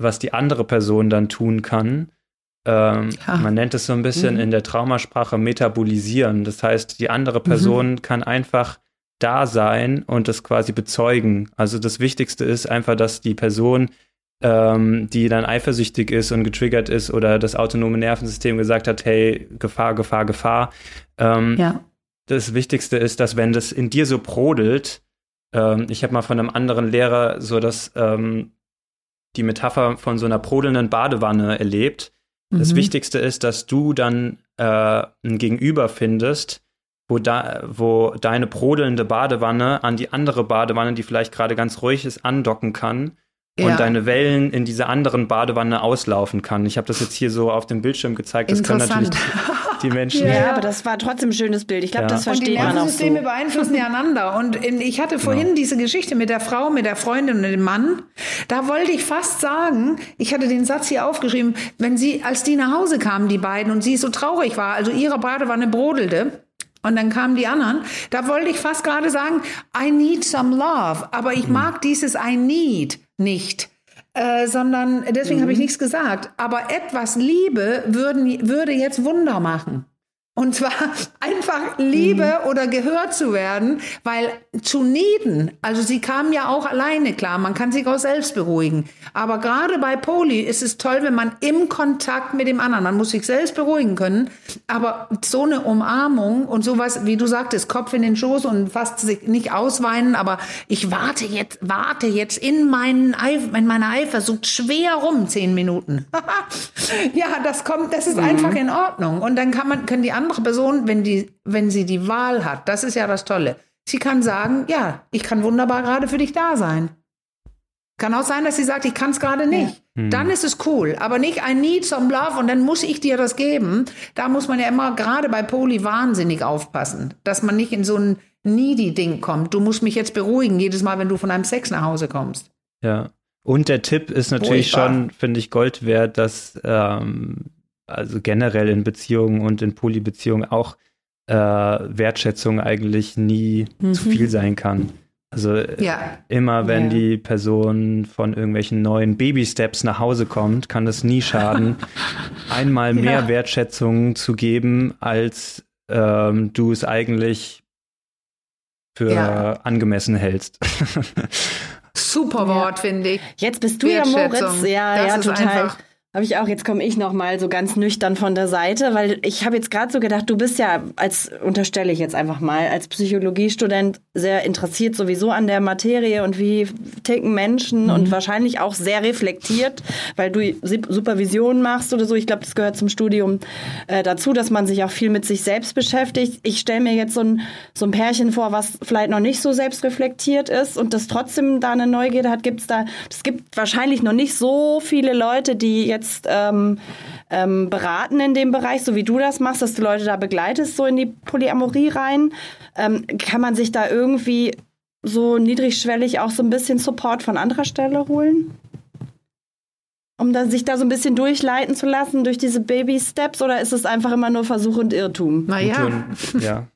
[SPEAKER 3] was die andere Person dann tun kann. Ähm, ja. Man nennt es so ein bisschen mhm. in der Traumasprache metabolisieren. Das heißt, die andere Person mhm. kann einfach da sein und das quasi bezeugen. Also das Wichtigste ist einfach, dass die Person, ähm, die dann eifersüchtig ist und getriggert ist oder das autonome Nervensystem gesagt hat, hey, Gefahr, Gefahr, Gefahr. Ähm, ja. Das Wichtigste ist, dass wenn das in dir so brodelt, ähm, ich habe mal von einem anderen Lehrer so das, ähm, die Metapher von so einer brodelnden Badewanne erlebt. Mhm. Das Wichtigste ist, dass du dann äh, ein Gegenüber findest, wo, da, wo deine brodelnde Badewanne an die andere Badewanne, die vielleicht gerade ganz ruhig ist, andocken kann und ja. deine Wellen in diese anderen Badewanne auslaufen kann. Ich habe das jetzt hier so auf dem Bildschirm gezeigt. Das können natürlich die, Menschen.
[SPEAKER 1] Ja, ja, aber das war trotzdem ein schönes Bild. Ich glaube, ja. das versteht man auch so.
[SPEAKER 2] Die Nervensysteme beeinflussen ja einander. Und in, ich hatte vorhin genau. diese Geschichte mit der Frau, mit der Freundin und dem Mann. Da wollte ich fast sagen, ich hatte den Satz hier aufgeschrieben, wenn sie, als die nach Hause kamen, die beiden, und sie so traurig war, also ihre Badewanne brodelte, und dann kamen die anderen. Da wollte ich fast gerade sagen, I need some love. Aber ich hm. mag dieses I need nicht. Äh, sondern deswegen mhm. habe ich nichts gesagt. Aber etwas Liebe würden, würde jetzt Wunder machen. Und zwar einfach Liebe mhm. oder gehört zu werden, weil zu nieden, also sie kamen ja auch alleine klar, man kann sich auch selbst beruhigen. Aber gerade bei Poli ist es toll, wenn man im Kontakt mit dem anderen, man muss sich selbst beruhigen können, aber so eine Umarmung und sowas, wie du sagtest, Kopf in den Schoß und fast sich nicht ausweinen, aber ich warte jetzt, warte jetzt in, meinen Eif in meiner Eifersucht schwer rum, zehn Minuten. ja, das kommt, das ist mhm. einfach in Ordnung. Und dann kann man, können die anderen andere Person, wenn, die, wenn sie die Wahl hat, das ist ja das Tolle, sie kann sagen, ja, ich kann wunderbar gerade für dich da sein. Kann auch sein, dass sie sagt, ich kann es gerade nicht. Ja. Hm. Dann ist es cool. Aber nicht I need some love und dann muss ich dir das geben. Da muss man ja immer gerade bei Poli wahnsinnig aufpassen, dass man nicht in so ein needy-Ding kommt. Du musst mich jetzt beruhigen, jedes Mal, wenn du von einem Sex nach Hause kommst.
[SPEAKER 3] Ja. Und der Tipp ist natürlich Furchtbar. schon, finde ich, Gold wert, dass ähm, also generell in Beziehungen und in Polybeziehungen auch äh, Wertschätzung eigentlich nie mhm. zu viel sein kann. Also äh, ja. immer wenn ja. die Person von irgendwelchen neuen Baby-Steps nach Hause kommt, kann es nie schaden, einmal mehr ja. Wertschätzung zu geben, als ähm, du es eigentlich für angemessen hältst.
[SPEAKER 2] Super Wort, finde ich.
[SPEAKER 1] Jetzt bist du ja Moritz. Ja, das ja, total. Einfach habe ich auch, jetzt komme ich noch mal so ganz nüchtern von der Seite, weil ich habe jetzt gerade so gedacht, du bist ja, als unterstelle ich jetzt einfach mal, als Psychologiestudent sehr interessiert sowieso an der Materie und wie ticken Menschen mhm. und wahrscheinlich auch sehr reflektiert, weil du Supervision machst oder so. Ich glaube, das gehört zum Studium äh, dazu, dass man sich auch viel mit sich selbst beschäftigt. Ich stelle mir jetzt so ein, so ein Pärchen vor, was vielleicht noch nicht so selbstreflektiert ist und das trotzdem da eine Neugierde hat. Gibt's da, es gibt wahrscheinlich noch nicht so viele Leute, die jetzt jetzt ähm, ähm, beraten in dem Bereich, so wie du das machst, dass du Leute da begleitest, so in die Polyamorie rein? Ähm, kann man sich da irgendwie so niedrigschwellig auch so ein bisschen Support von anderer Stelle holen? Um dann sich da so ein bisschen durchleiten zu lassen durch diese Baby-Steps oder ist es einfach immer nur Versuch und Irrtum?
[SPEAKER 2] Naja.
[SPEAKER 3] Ja.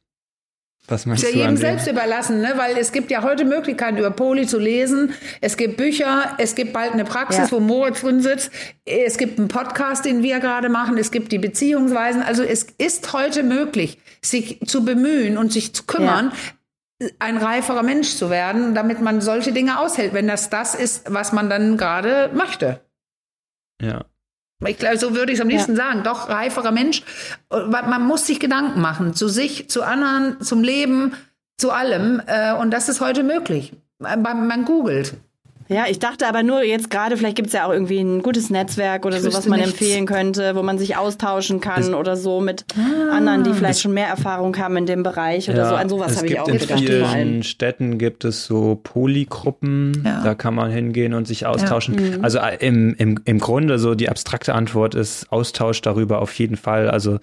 [SPEAKER 2] Was meinst ist ja jedem selbst überlassen, ne? weil es gibt ja heute Möglichkeiten, über Poli zu lesen. Es gibt Bücher, es gibt bald eine Praxis, ja. wo Moritz drin sitzt. Es gibt einen Podcast, den wir gerade machen. Es gibt die Beziehungsweisen. Also es ist heute möglich, sich zu bemühen und sich zu kümmern, ja. ein reiferer Mensch zu werden, damit man solche Dinge aushält, wenn das das ist, was man dann gerade möchte.
[SPEAKER 3] Ja.
[SPEAKER 2] Ich glaube, so würde ich es am liebsten ja. sagen. Doch, reiferer Mensch. Man muss sich Gedanken machen. Zu sich, zu anderen, zum Leben, zu allem. Äh, und das ist heute möglich. Man googelt.
[SPEAKER 1] Ja, ich dachte aber nur jetzt gerade, vielleicht gibt es ja auch irgendwie ein gutes Netzwerk oder so, was man nichts. empfehlen könnte, wo man sich austauschen kann es oder so mit ah, anderen, die vielleicht schon mehr Erfahrung haben in dem Bereich oder ja, so. An sowas habe ich auch gedacht.
[SPEAKER 3] In vielen Städten gibt es so Polygruppen, ja. da kann man hingehen und sich austauschen. Ja. Mhm. Also äh, im, im, im Grunde so die abstrakte Antwort ist Austausch darüber auf jeden Fall. Also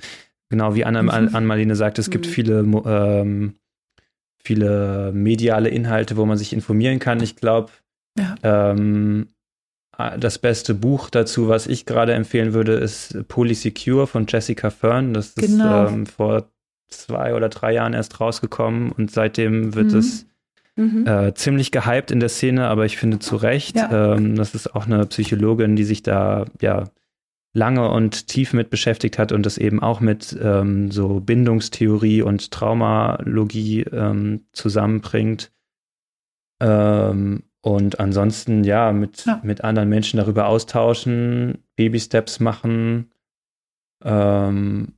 [SPEAKER 3] genau wie Anna, mhm. Ann-Marlene sagt, es gibt mhm. viele ähm, viele mediale Inhalte, wo man sich informieren kann. Ich glaube, ja. Ähm, das beste Buch dazu, was ich gerade empfehlen würde, ist Polysecure von Jessica Fern. Das genau. ist ähm, vor zwei oder drei Jahren erst rausgekommen und seitdem wird mhm. es mhm. Äh, ziemlich gehypt in der Szene, aber ich finde zu Recht. Ja. Ähm, das ist auch eine Psychologin, die sich da ja lange und tief mit beschäftigt hat und das eben auch mit ähm, so Bindungstheorie und Traumalogie ähm, zusammenbringt. Ähm, und ansonsten, ja, mit, ja. mit anderen Menschen darüber austauschen, Baby-Steps machen, ähm,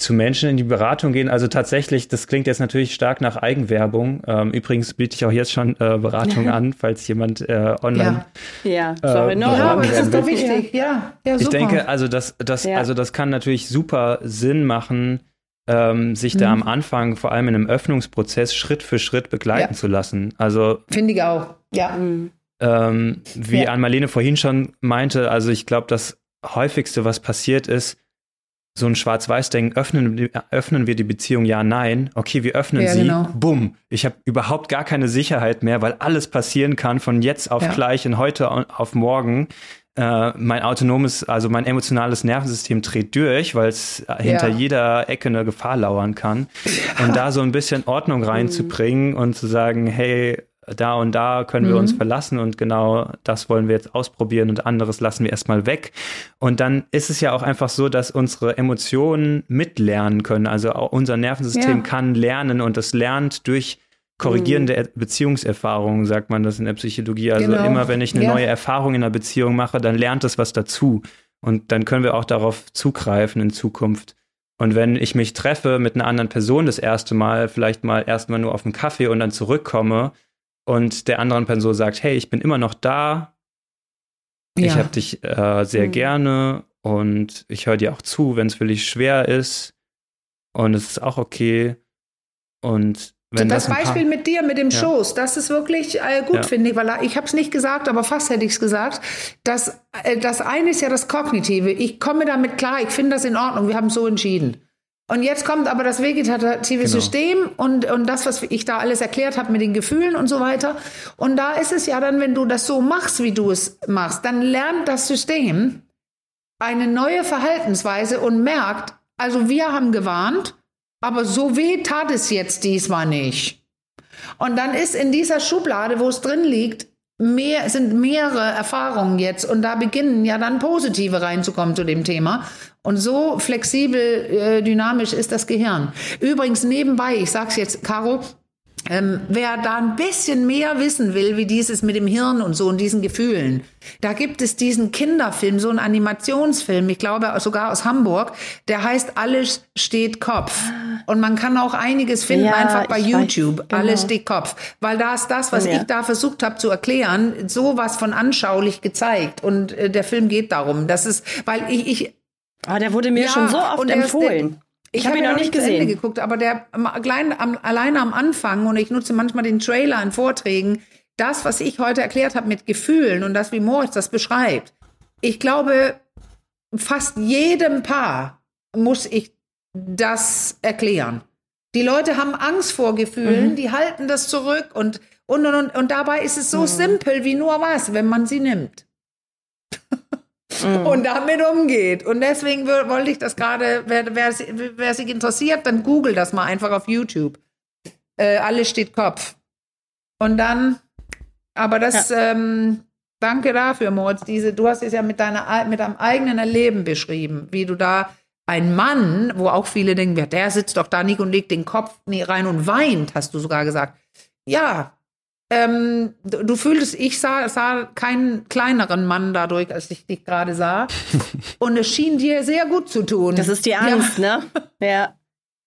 [SPEAKER 3] zu Menschen in die Beratung gehen. Also tatsächlich, das klingt jetzt natürlich stark nach Eigenwerbung. Ähm, übrigens biete ich auch jetzt schon äh, Beratung an, falls jemand äh, online.
[SPEAKER 1] Ja, ja. sorry,
[SPEAKER 2] äh, no, ja, aber das ist doch wichtig. Ja, ja
[SPEAKER 3] super. Ich denke, also das, das, ja. also das kann natürlich super Sinn machen, ähm, sich mhm. da am Anfang, vor allem in einem Öffnungsprozess, Schritt für Schritt begleiten ja. zu lassen. Also
[SPEAKER 2] finde ich auch, ja.
[SPEAKER 3] Ähm, wie ja. Ann-Marlene vorhin schon meinte, also ich glaube, das häufigste, was passiert ist, so ein Schwarz-Weiß-Denken, öffnen, öffnen wir die Beziehung, ja, nein. Okay, wir öffnen ja, sie, genau. bumm. Ich habe überhaupt gar keine Sicherheit mehr, weil alles passieren kann von jetzt auf ja. gleich und heute auf morgen äh, mein autonomes, also mein emotionales Nervensystem dreht durch, weil es ja. hinter jeder Ecke eine Gefahr lauern kann. Und da so ein bisschen Ordnung reinzubringen und zu sagen, hey, da und da können wir mhm. uns verlassen und genau das wollen wir jetzt ausprobieren und anderes lassen wir erstmal weg. Und dann ist es ja auch einfach so, dass unsere Emotionen mitlernen können. Also unser Nervensystem ja. kann lernen und es lernt durch korrigierende mhm. Beziehungserfahrungen, sagt man das in der Psychologie. Also genau. immer, wenn ich eine ja. neue Erfahrung in einer Beziehung mache, dann lernt es was dazu. Und dann können wir auch darauf zugreifen in Zukunft. Und wenn ich mich treffe mit einer anderen Person das erste Mal, vielleicht mal erstmal nur auf einen Kaffee und dann zurückkomme und der anderen Person sagt, hey, ich bin immer noch da, ja. ich habe dich äh, sehr mhm. gerne und ich höre dir auch zu, wenn es für dich schwer ist und es ist auch okay. Und wenn
[SPEAKER 2] das, das Beispiel mit dir, mit dem ja. Schoß, das ist wirklich äh, gut, ja. finde ich, weil ich habe es nicht gesagt, aber fast hätte ich es gesagt. Das, äh, das eine ist ja das Kognitive. Ich komme damit klar, ich finde das in Ordnung, wir haben es so entschieden. Und jetzt kommt aber das vegetative genau. System und, und das, was ich da alles erklärt habe mit den Gefühlen und so weiter. Und da ist es ja dann, wenn du das so machst, wie du es machst, dann lernt das System eine neue Verhaltensweise und merkt, also wir haben gewarnt, aber so weh tat es jetzt diesmal nicht. Und dann ist in dieser Schublade, wo es drin liegt, mehr, sind mehrere Erfahrungen jetzt und da beginnen ja dann positive reinzukommen zu dem Thema. Und so flexibel, äh, dynamisch ist das Gehirn. Übrigens nebenbei, ich sag's jetzt, Caro, ähm, wer da ein bisschen mehr wissen will, wie dieses mit dem Hirn und so und diesen Gefühlen, da gibt es diesen Kinderfilm, so einen Animationsfilm, ich glaube sogar aus Hamburg, der heißt Alles steht Kopf. Und man kann auch einiges finden, ja, einfach bei YouTube. Weiß, genau. Alles steht Kopf. Weil da ist das, was ja. ich da versucht habe zu erklären, sowas von anschaulich gezeiteigt. Und äh, der Film geht darum. Das ist, weil ich, ich
[SPEAKER 1] aber der wurde mir ja, schon so oft empfohlen.
[SPEAKER 2] Ich habe ihn noch nicht gesehen. geguckt, aber der allein, am, alleine am Anfang und ich nutze manchmal den Trailer in Vorträgen, das, was ich heute erklärt habe mit Gefühlen und das, wie Moritz das beschreibt. Ich glaube, fast jedem Paar muss ich das erklären. Die Leute haben Angst vor Gefühlen, mhm. die halten das zurück und, und, und, und dabei ist es so mhm. simpel wie nur was, wenn man sie nimmt mhm. und damit umgeht. Und deswegen wollte ich das gerade, wer, wer, wer, sich interessiert, dann google das mal einfach auf YouTube. Äh, alles steht Kopf. Und dann, aber das, ja. ähm, danke dafür, Moritz. Diese, du hast es ja mit, deiner, mit deinem eigenen Erleben beschrieben, wie du da ein Mann, wo auch viele denken, der sitzt doch da nicht und legt den Kopf rein und weint, hast du sogar gesagt. Ja, ähm, du, du fühltest, ich sah, sah keinen kleineren Mann dadurch, als ich dich gerade sah. Und es schien dir sehr gut zu tun.
[SPEAKER 1] Das ist die Angst, ja. ne? Ja.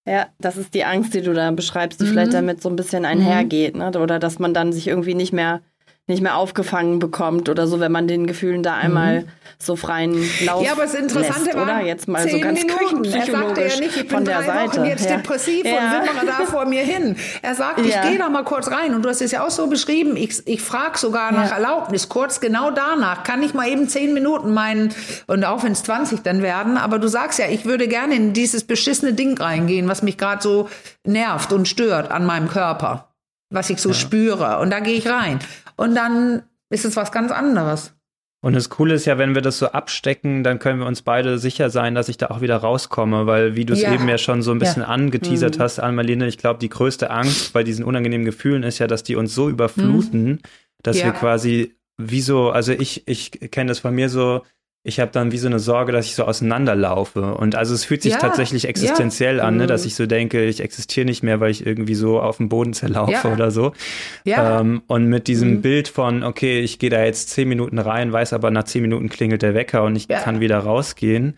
[SPEAKER 1] Ja, das ist die Angst, die du da beschreibst, die mhm. vielleicht damit so ein bisschen einhergeht, ne? Oder dass man dann sich irgendwie nicht mehr nicht mehr aufgefangen bekommt oder so, wenn man den Gefühlen da einmal mhm. so freien Lauf
[SPEAKER 2] Ja, aber das Interessante
[SPEAKER 1] lässt,
[SPEAKER 2] war,
[SPEAKER 1] oder? Jetzt mal so ganz
[SPEAKER 2] Minuten. Er sagte ja nicht, ich bin drei Seite. Wochen jetzt ja. depressiv ja. und wimmere da vor mir hin. Er sagt, ich ja. gehe da mal kurz rein. Und du hast es ja auch so beschrieben. Ich, ich frage sogar nach Erlaubnis. Kurz genau danach kann ich mal eben zehn Minuten meinen, und auch wenn es 20 dann werden, aber du sagst ja, ich würde gerne in dieses beschissene Ding reingehen, was mich gerade so nervt und stört an meinem Körper was ich so ja. spüre. Und da gehe ich rein. Und dann ist es was ganz anderes.
[SPEAKER 3] Und das Coole ist ja, wenn wir das so abstecken, dann können wir uns beide sicher sein, dass ich da auch wieder rauskomme, weil wie du es ja. eben ja schon so ein bisschen ja. angeteasert mhm. hast, Anne-Marlene, ich glaube, die größte Angst bei diesen unangenehmen Gefühlen ist ja, dass die uns so überfluten, mhm. dass ja. wir quasi wie so, also ich, ich kenne das von mir so, ich habe dann wie so eine Sorge, dass ich so auseinanderlaufe. Und also es fühlt sich ja, tatsächlich existenziell ja. an, ne, dass mhm. ich so denke, ich existiere nicht mehr, weil ich irgendwie so auf dem Boden zerlaufe ja. oder so. Ja. Ähm, und mit diesem mhm. Bild von, okay, ich gehe da jetzt zehn Minuten rein, weiß aber nach zehn Minuten klingelt der Wecker und ich kann wieder rausgehen,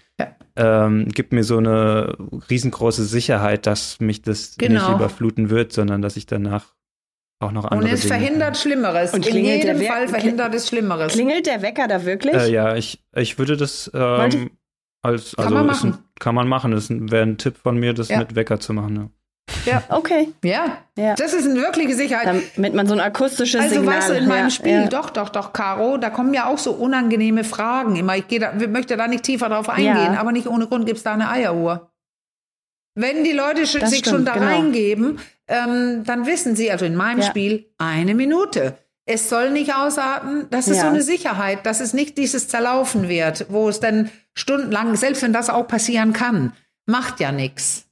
[SPEAKER 3] ähm, gibt mir so eine riesengroße Sicherheit, dass mich das genau. nicht überfluten wird, sondern dass ich danach auch noch andere
[SPEAKER 2] Und es
[SPEAKER 3] Dinge.
[SPEAKER 2] verhindert Schlimmeres. Und In jedem Fall verhindert es Schlimmeres.
[SPEAKER 1] Klingelt der Wecker da wirklich?
[SPEAKER 3] Äh, ja, ich, ich würde das ähm, als, also kann man machen. Ein, kann man machen. Das wäre ein Tipp von mir, das ja. mit Wecker zu machen. Ja.
[SPEAKER 2] Ja, okay. Ja. ja. Das ist eine wirkliche Sicherheit.
[SPEAKER 1] Damit man so ein akustisches
[SPEAKER 2] also,
[SPEAKER 1] Signal...
[SPEAKER 2] Also weißt du, in meinem Spiel, ja. doch, doch, doch, Caro, da kommen ja auch so unangenehme Fragen immer. Ich da, möchte da nicht tiefer drauf eingehen, ja. aber nicht ohne Grund gibt es da eine Eieruhr. Wenn die Leute das sich stimmt, schon da genau. reingeben, ähm, dann wissen sie, also in meinem ja. Spiel, eine Minute. Es soll nicht ausarten. Das ist ja. so eine Sicherheit, dass es nicht dieses Zerlaufen wird, wo es dann stundenlang, selbst wenn das auch passieren kann, macht ja nichts.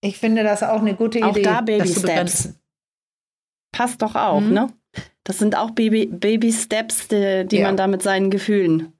[SPEAKER 2] Ich finde das auch eine gute
[SPEAKER 1] auch
[SPEAKER 2] Idee.
[SPEAKER 1] Auch da Baby Steps. Passt doch auch, mhm. ne? Das sind auch Baby, Baby Steps, die, die ja. man da mit seinen Gefühlen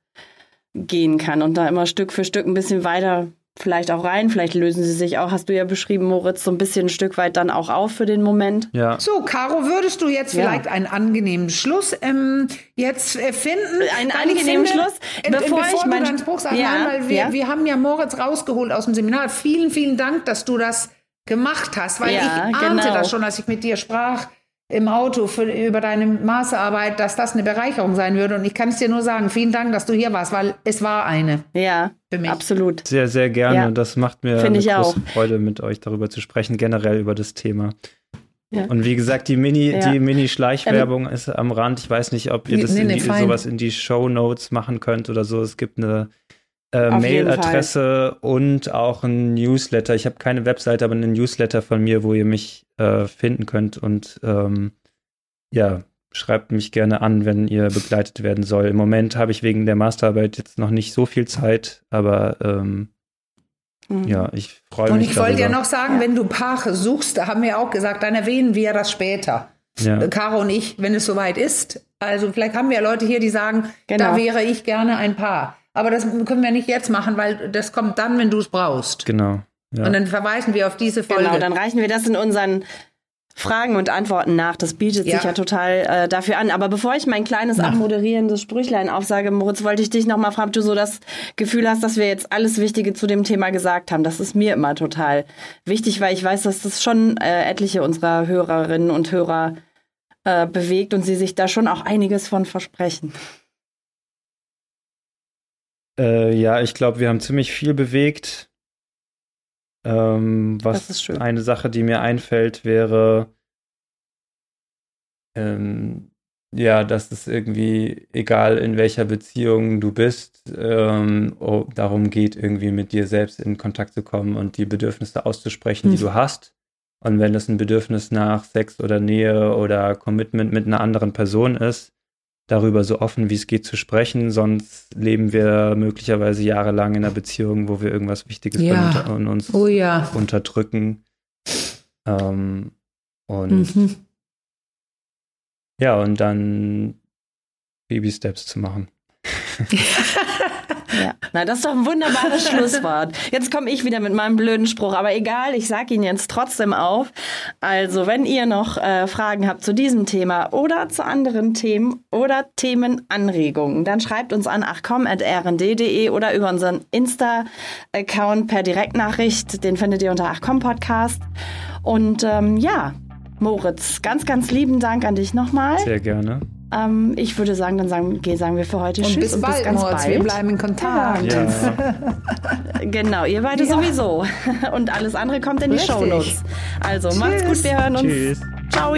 [SPEAKER 1] gehen kann und da immer Stück für Stück ein bisschen weiter vielleicht auch rein. Vielleicht lösen sie sich auch, hast du ja beschrieben, Moritz, so ein bisschen ein Stück weit dann auch auf für den Moment.
[SPEAKER 2] Ja. So, Caro, würdest du jetzt ja. vielleicht einen angenehmen Schluss ähm, jetzt äh, finden?
[SPEAKER 1] Einen angenehmen finde, Schluss?
[SPEAKER 2] Bevor, bevor ich meinen Spruch sage, ja, nein, weil wir, ja. wir haben ja Moritz rausgeholt aus dem Seminar. Vielen, vielen Dank, dass du das gemacht hast, weil ich ahnte genau. das schon, als ich mit dir sprach im Auto für, über deine Masterarbeit, dass das eine Bereicherung sein würde. Und ich kann es dir nur sagen, vielen Dank, dass du hier warst, weil es war eine.
[SPEAKER 1] Ja, für mich. absolut.
[SPEAKER 3] Sehr, sehr gerne. Ja. Das macht mir Find eine große auch. Freude, mit euch darüber zu sprechen, generell über das Thema. Ja. Und wie gesagt, die Mini, ja. die Mini-Schleichwerbung ähm, ist am Rand. Ich weiß nicht, ob ihr das nee, nee, die, sowas in die Show Notes machen könnt oder so. Es gibt eine äh, Mailadresse und auch ein Newsletter. Ich habe keine Webseite, aber einen Newsletter von mir, wo ihr mich äh, finden könnt. Und ähm, ja, schreibt mich gerne an, wenn ihr begleitet werden soll. Im Moment habe ich wegen der Masterarbeit jetzt noch nicht so viel Zeit, aber ähm, mhm. ja, ich freue mich.
[SPEAKER 2] Und ich wollte ja noch sagen, wenn du Paare suchst, da haben wir auch gesagt, dann erwähnen wir das später. Ja. Caro und ich, wenn es soweit ist. Also vielleicht haben wir ja Leute hier, die sagen, genau. da wäre ich gerne ein Paar. Aber das können wir nicht jetzt machen, weil das kommt dann, wenn du es brauchst.
[SPEAKER 3] Genau.
[SPEAKER 2] Ja. Und dann verweisen wir auf diese Folge.
[SPEAKER 1] Genau, dann reichen wir das in unseren Fragen und Antworten nach. Das bietet ja. sich ja total äh, dafür an. Aber bevor ich mein kleines ja. abmoderierendes Sprüchlein aufsage, Moritz, wollte ich dich nochmal fragen, ob du so das Gefühl hast, dass wir jetzt alles Wichtige zu dem Thema gesagt haben. Das ist mir immer total wichtig, weil ich weiß, dass das schon äh, etliche unserer Hörerinnen und Hörer äh, bewegt und sie sich da schon auch einiges von versprechen.
[SPEAKER 3] Äh, ja, ich glaube, wir haben ziemlich viel bewegt. Ähm, was eine Sache, die mir einfällt, wäre, ähm, ja, dass es irgendwie, egal in welcher Beziehung du bist, ähm, darum geht, irgendwie mit dir selbst in Kontakt zu kommen und die Bedürfnisse auszusprechen, hm. die du hast. Und wenn das ein Bedürfnis nach Sex oder Nähe oder Commitment mit einer anderen Person ist, darüber so offen wie es geht zu sprechen, sonst leben wir möglicherweise jahrelang in einer Beziehung, wo wir irgendwas Wichtiges ja. von uns
[SPEAKER 2] oh, ja.
[SPEAKER 3] unterdrücken. Ähm, und mhm. ja, und dann Baby Steps zu machen.
[SPEAKER 1] Ja. Na, das ist doch ein wunderbares Schlusswort. Jetzt komme ich wieder mit meinem blöden Spruch, aber egal, ich sage ihn jetzt trotzdem auf. Also, wenn ihr noch äh, Fragen habt zu diesem Thema oder zu anderen Themen oder Themenanregungen, dann schreibt uns an achcom.rnd.de oder über unseren Insta-Account per Direktnachricht. Den findet ihr unter achcom Podcast. Und ähm, ja, Moritz, ganz, ganz lieben Dank an dich nochmal.
[SPEAKER 3] Sehr gerne.
[SPEAKER 1] Ähm, ich würde sagen, dann sagen, sagen wir für heute
[SPEAKER 2] und
[SPEAKER 1] Tschüss
[SPEAKER 2] bis und bald, bis ganz Moritz. bald. Wir bleiben in Kontakt.
[SPEAKER 3] Ja.
[SPEAKER 1] genau, ihr beide ja. sowieso. Und alles andere kommt in die Richtig. Shownotes. Also, Tschüss. macht's gut, wir hören uns. Tschüss. Ciao.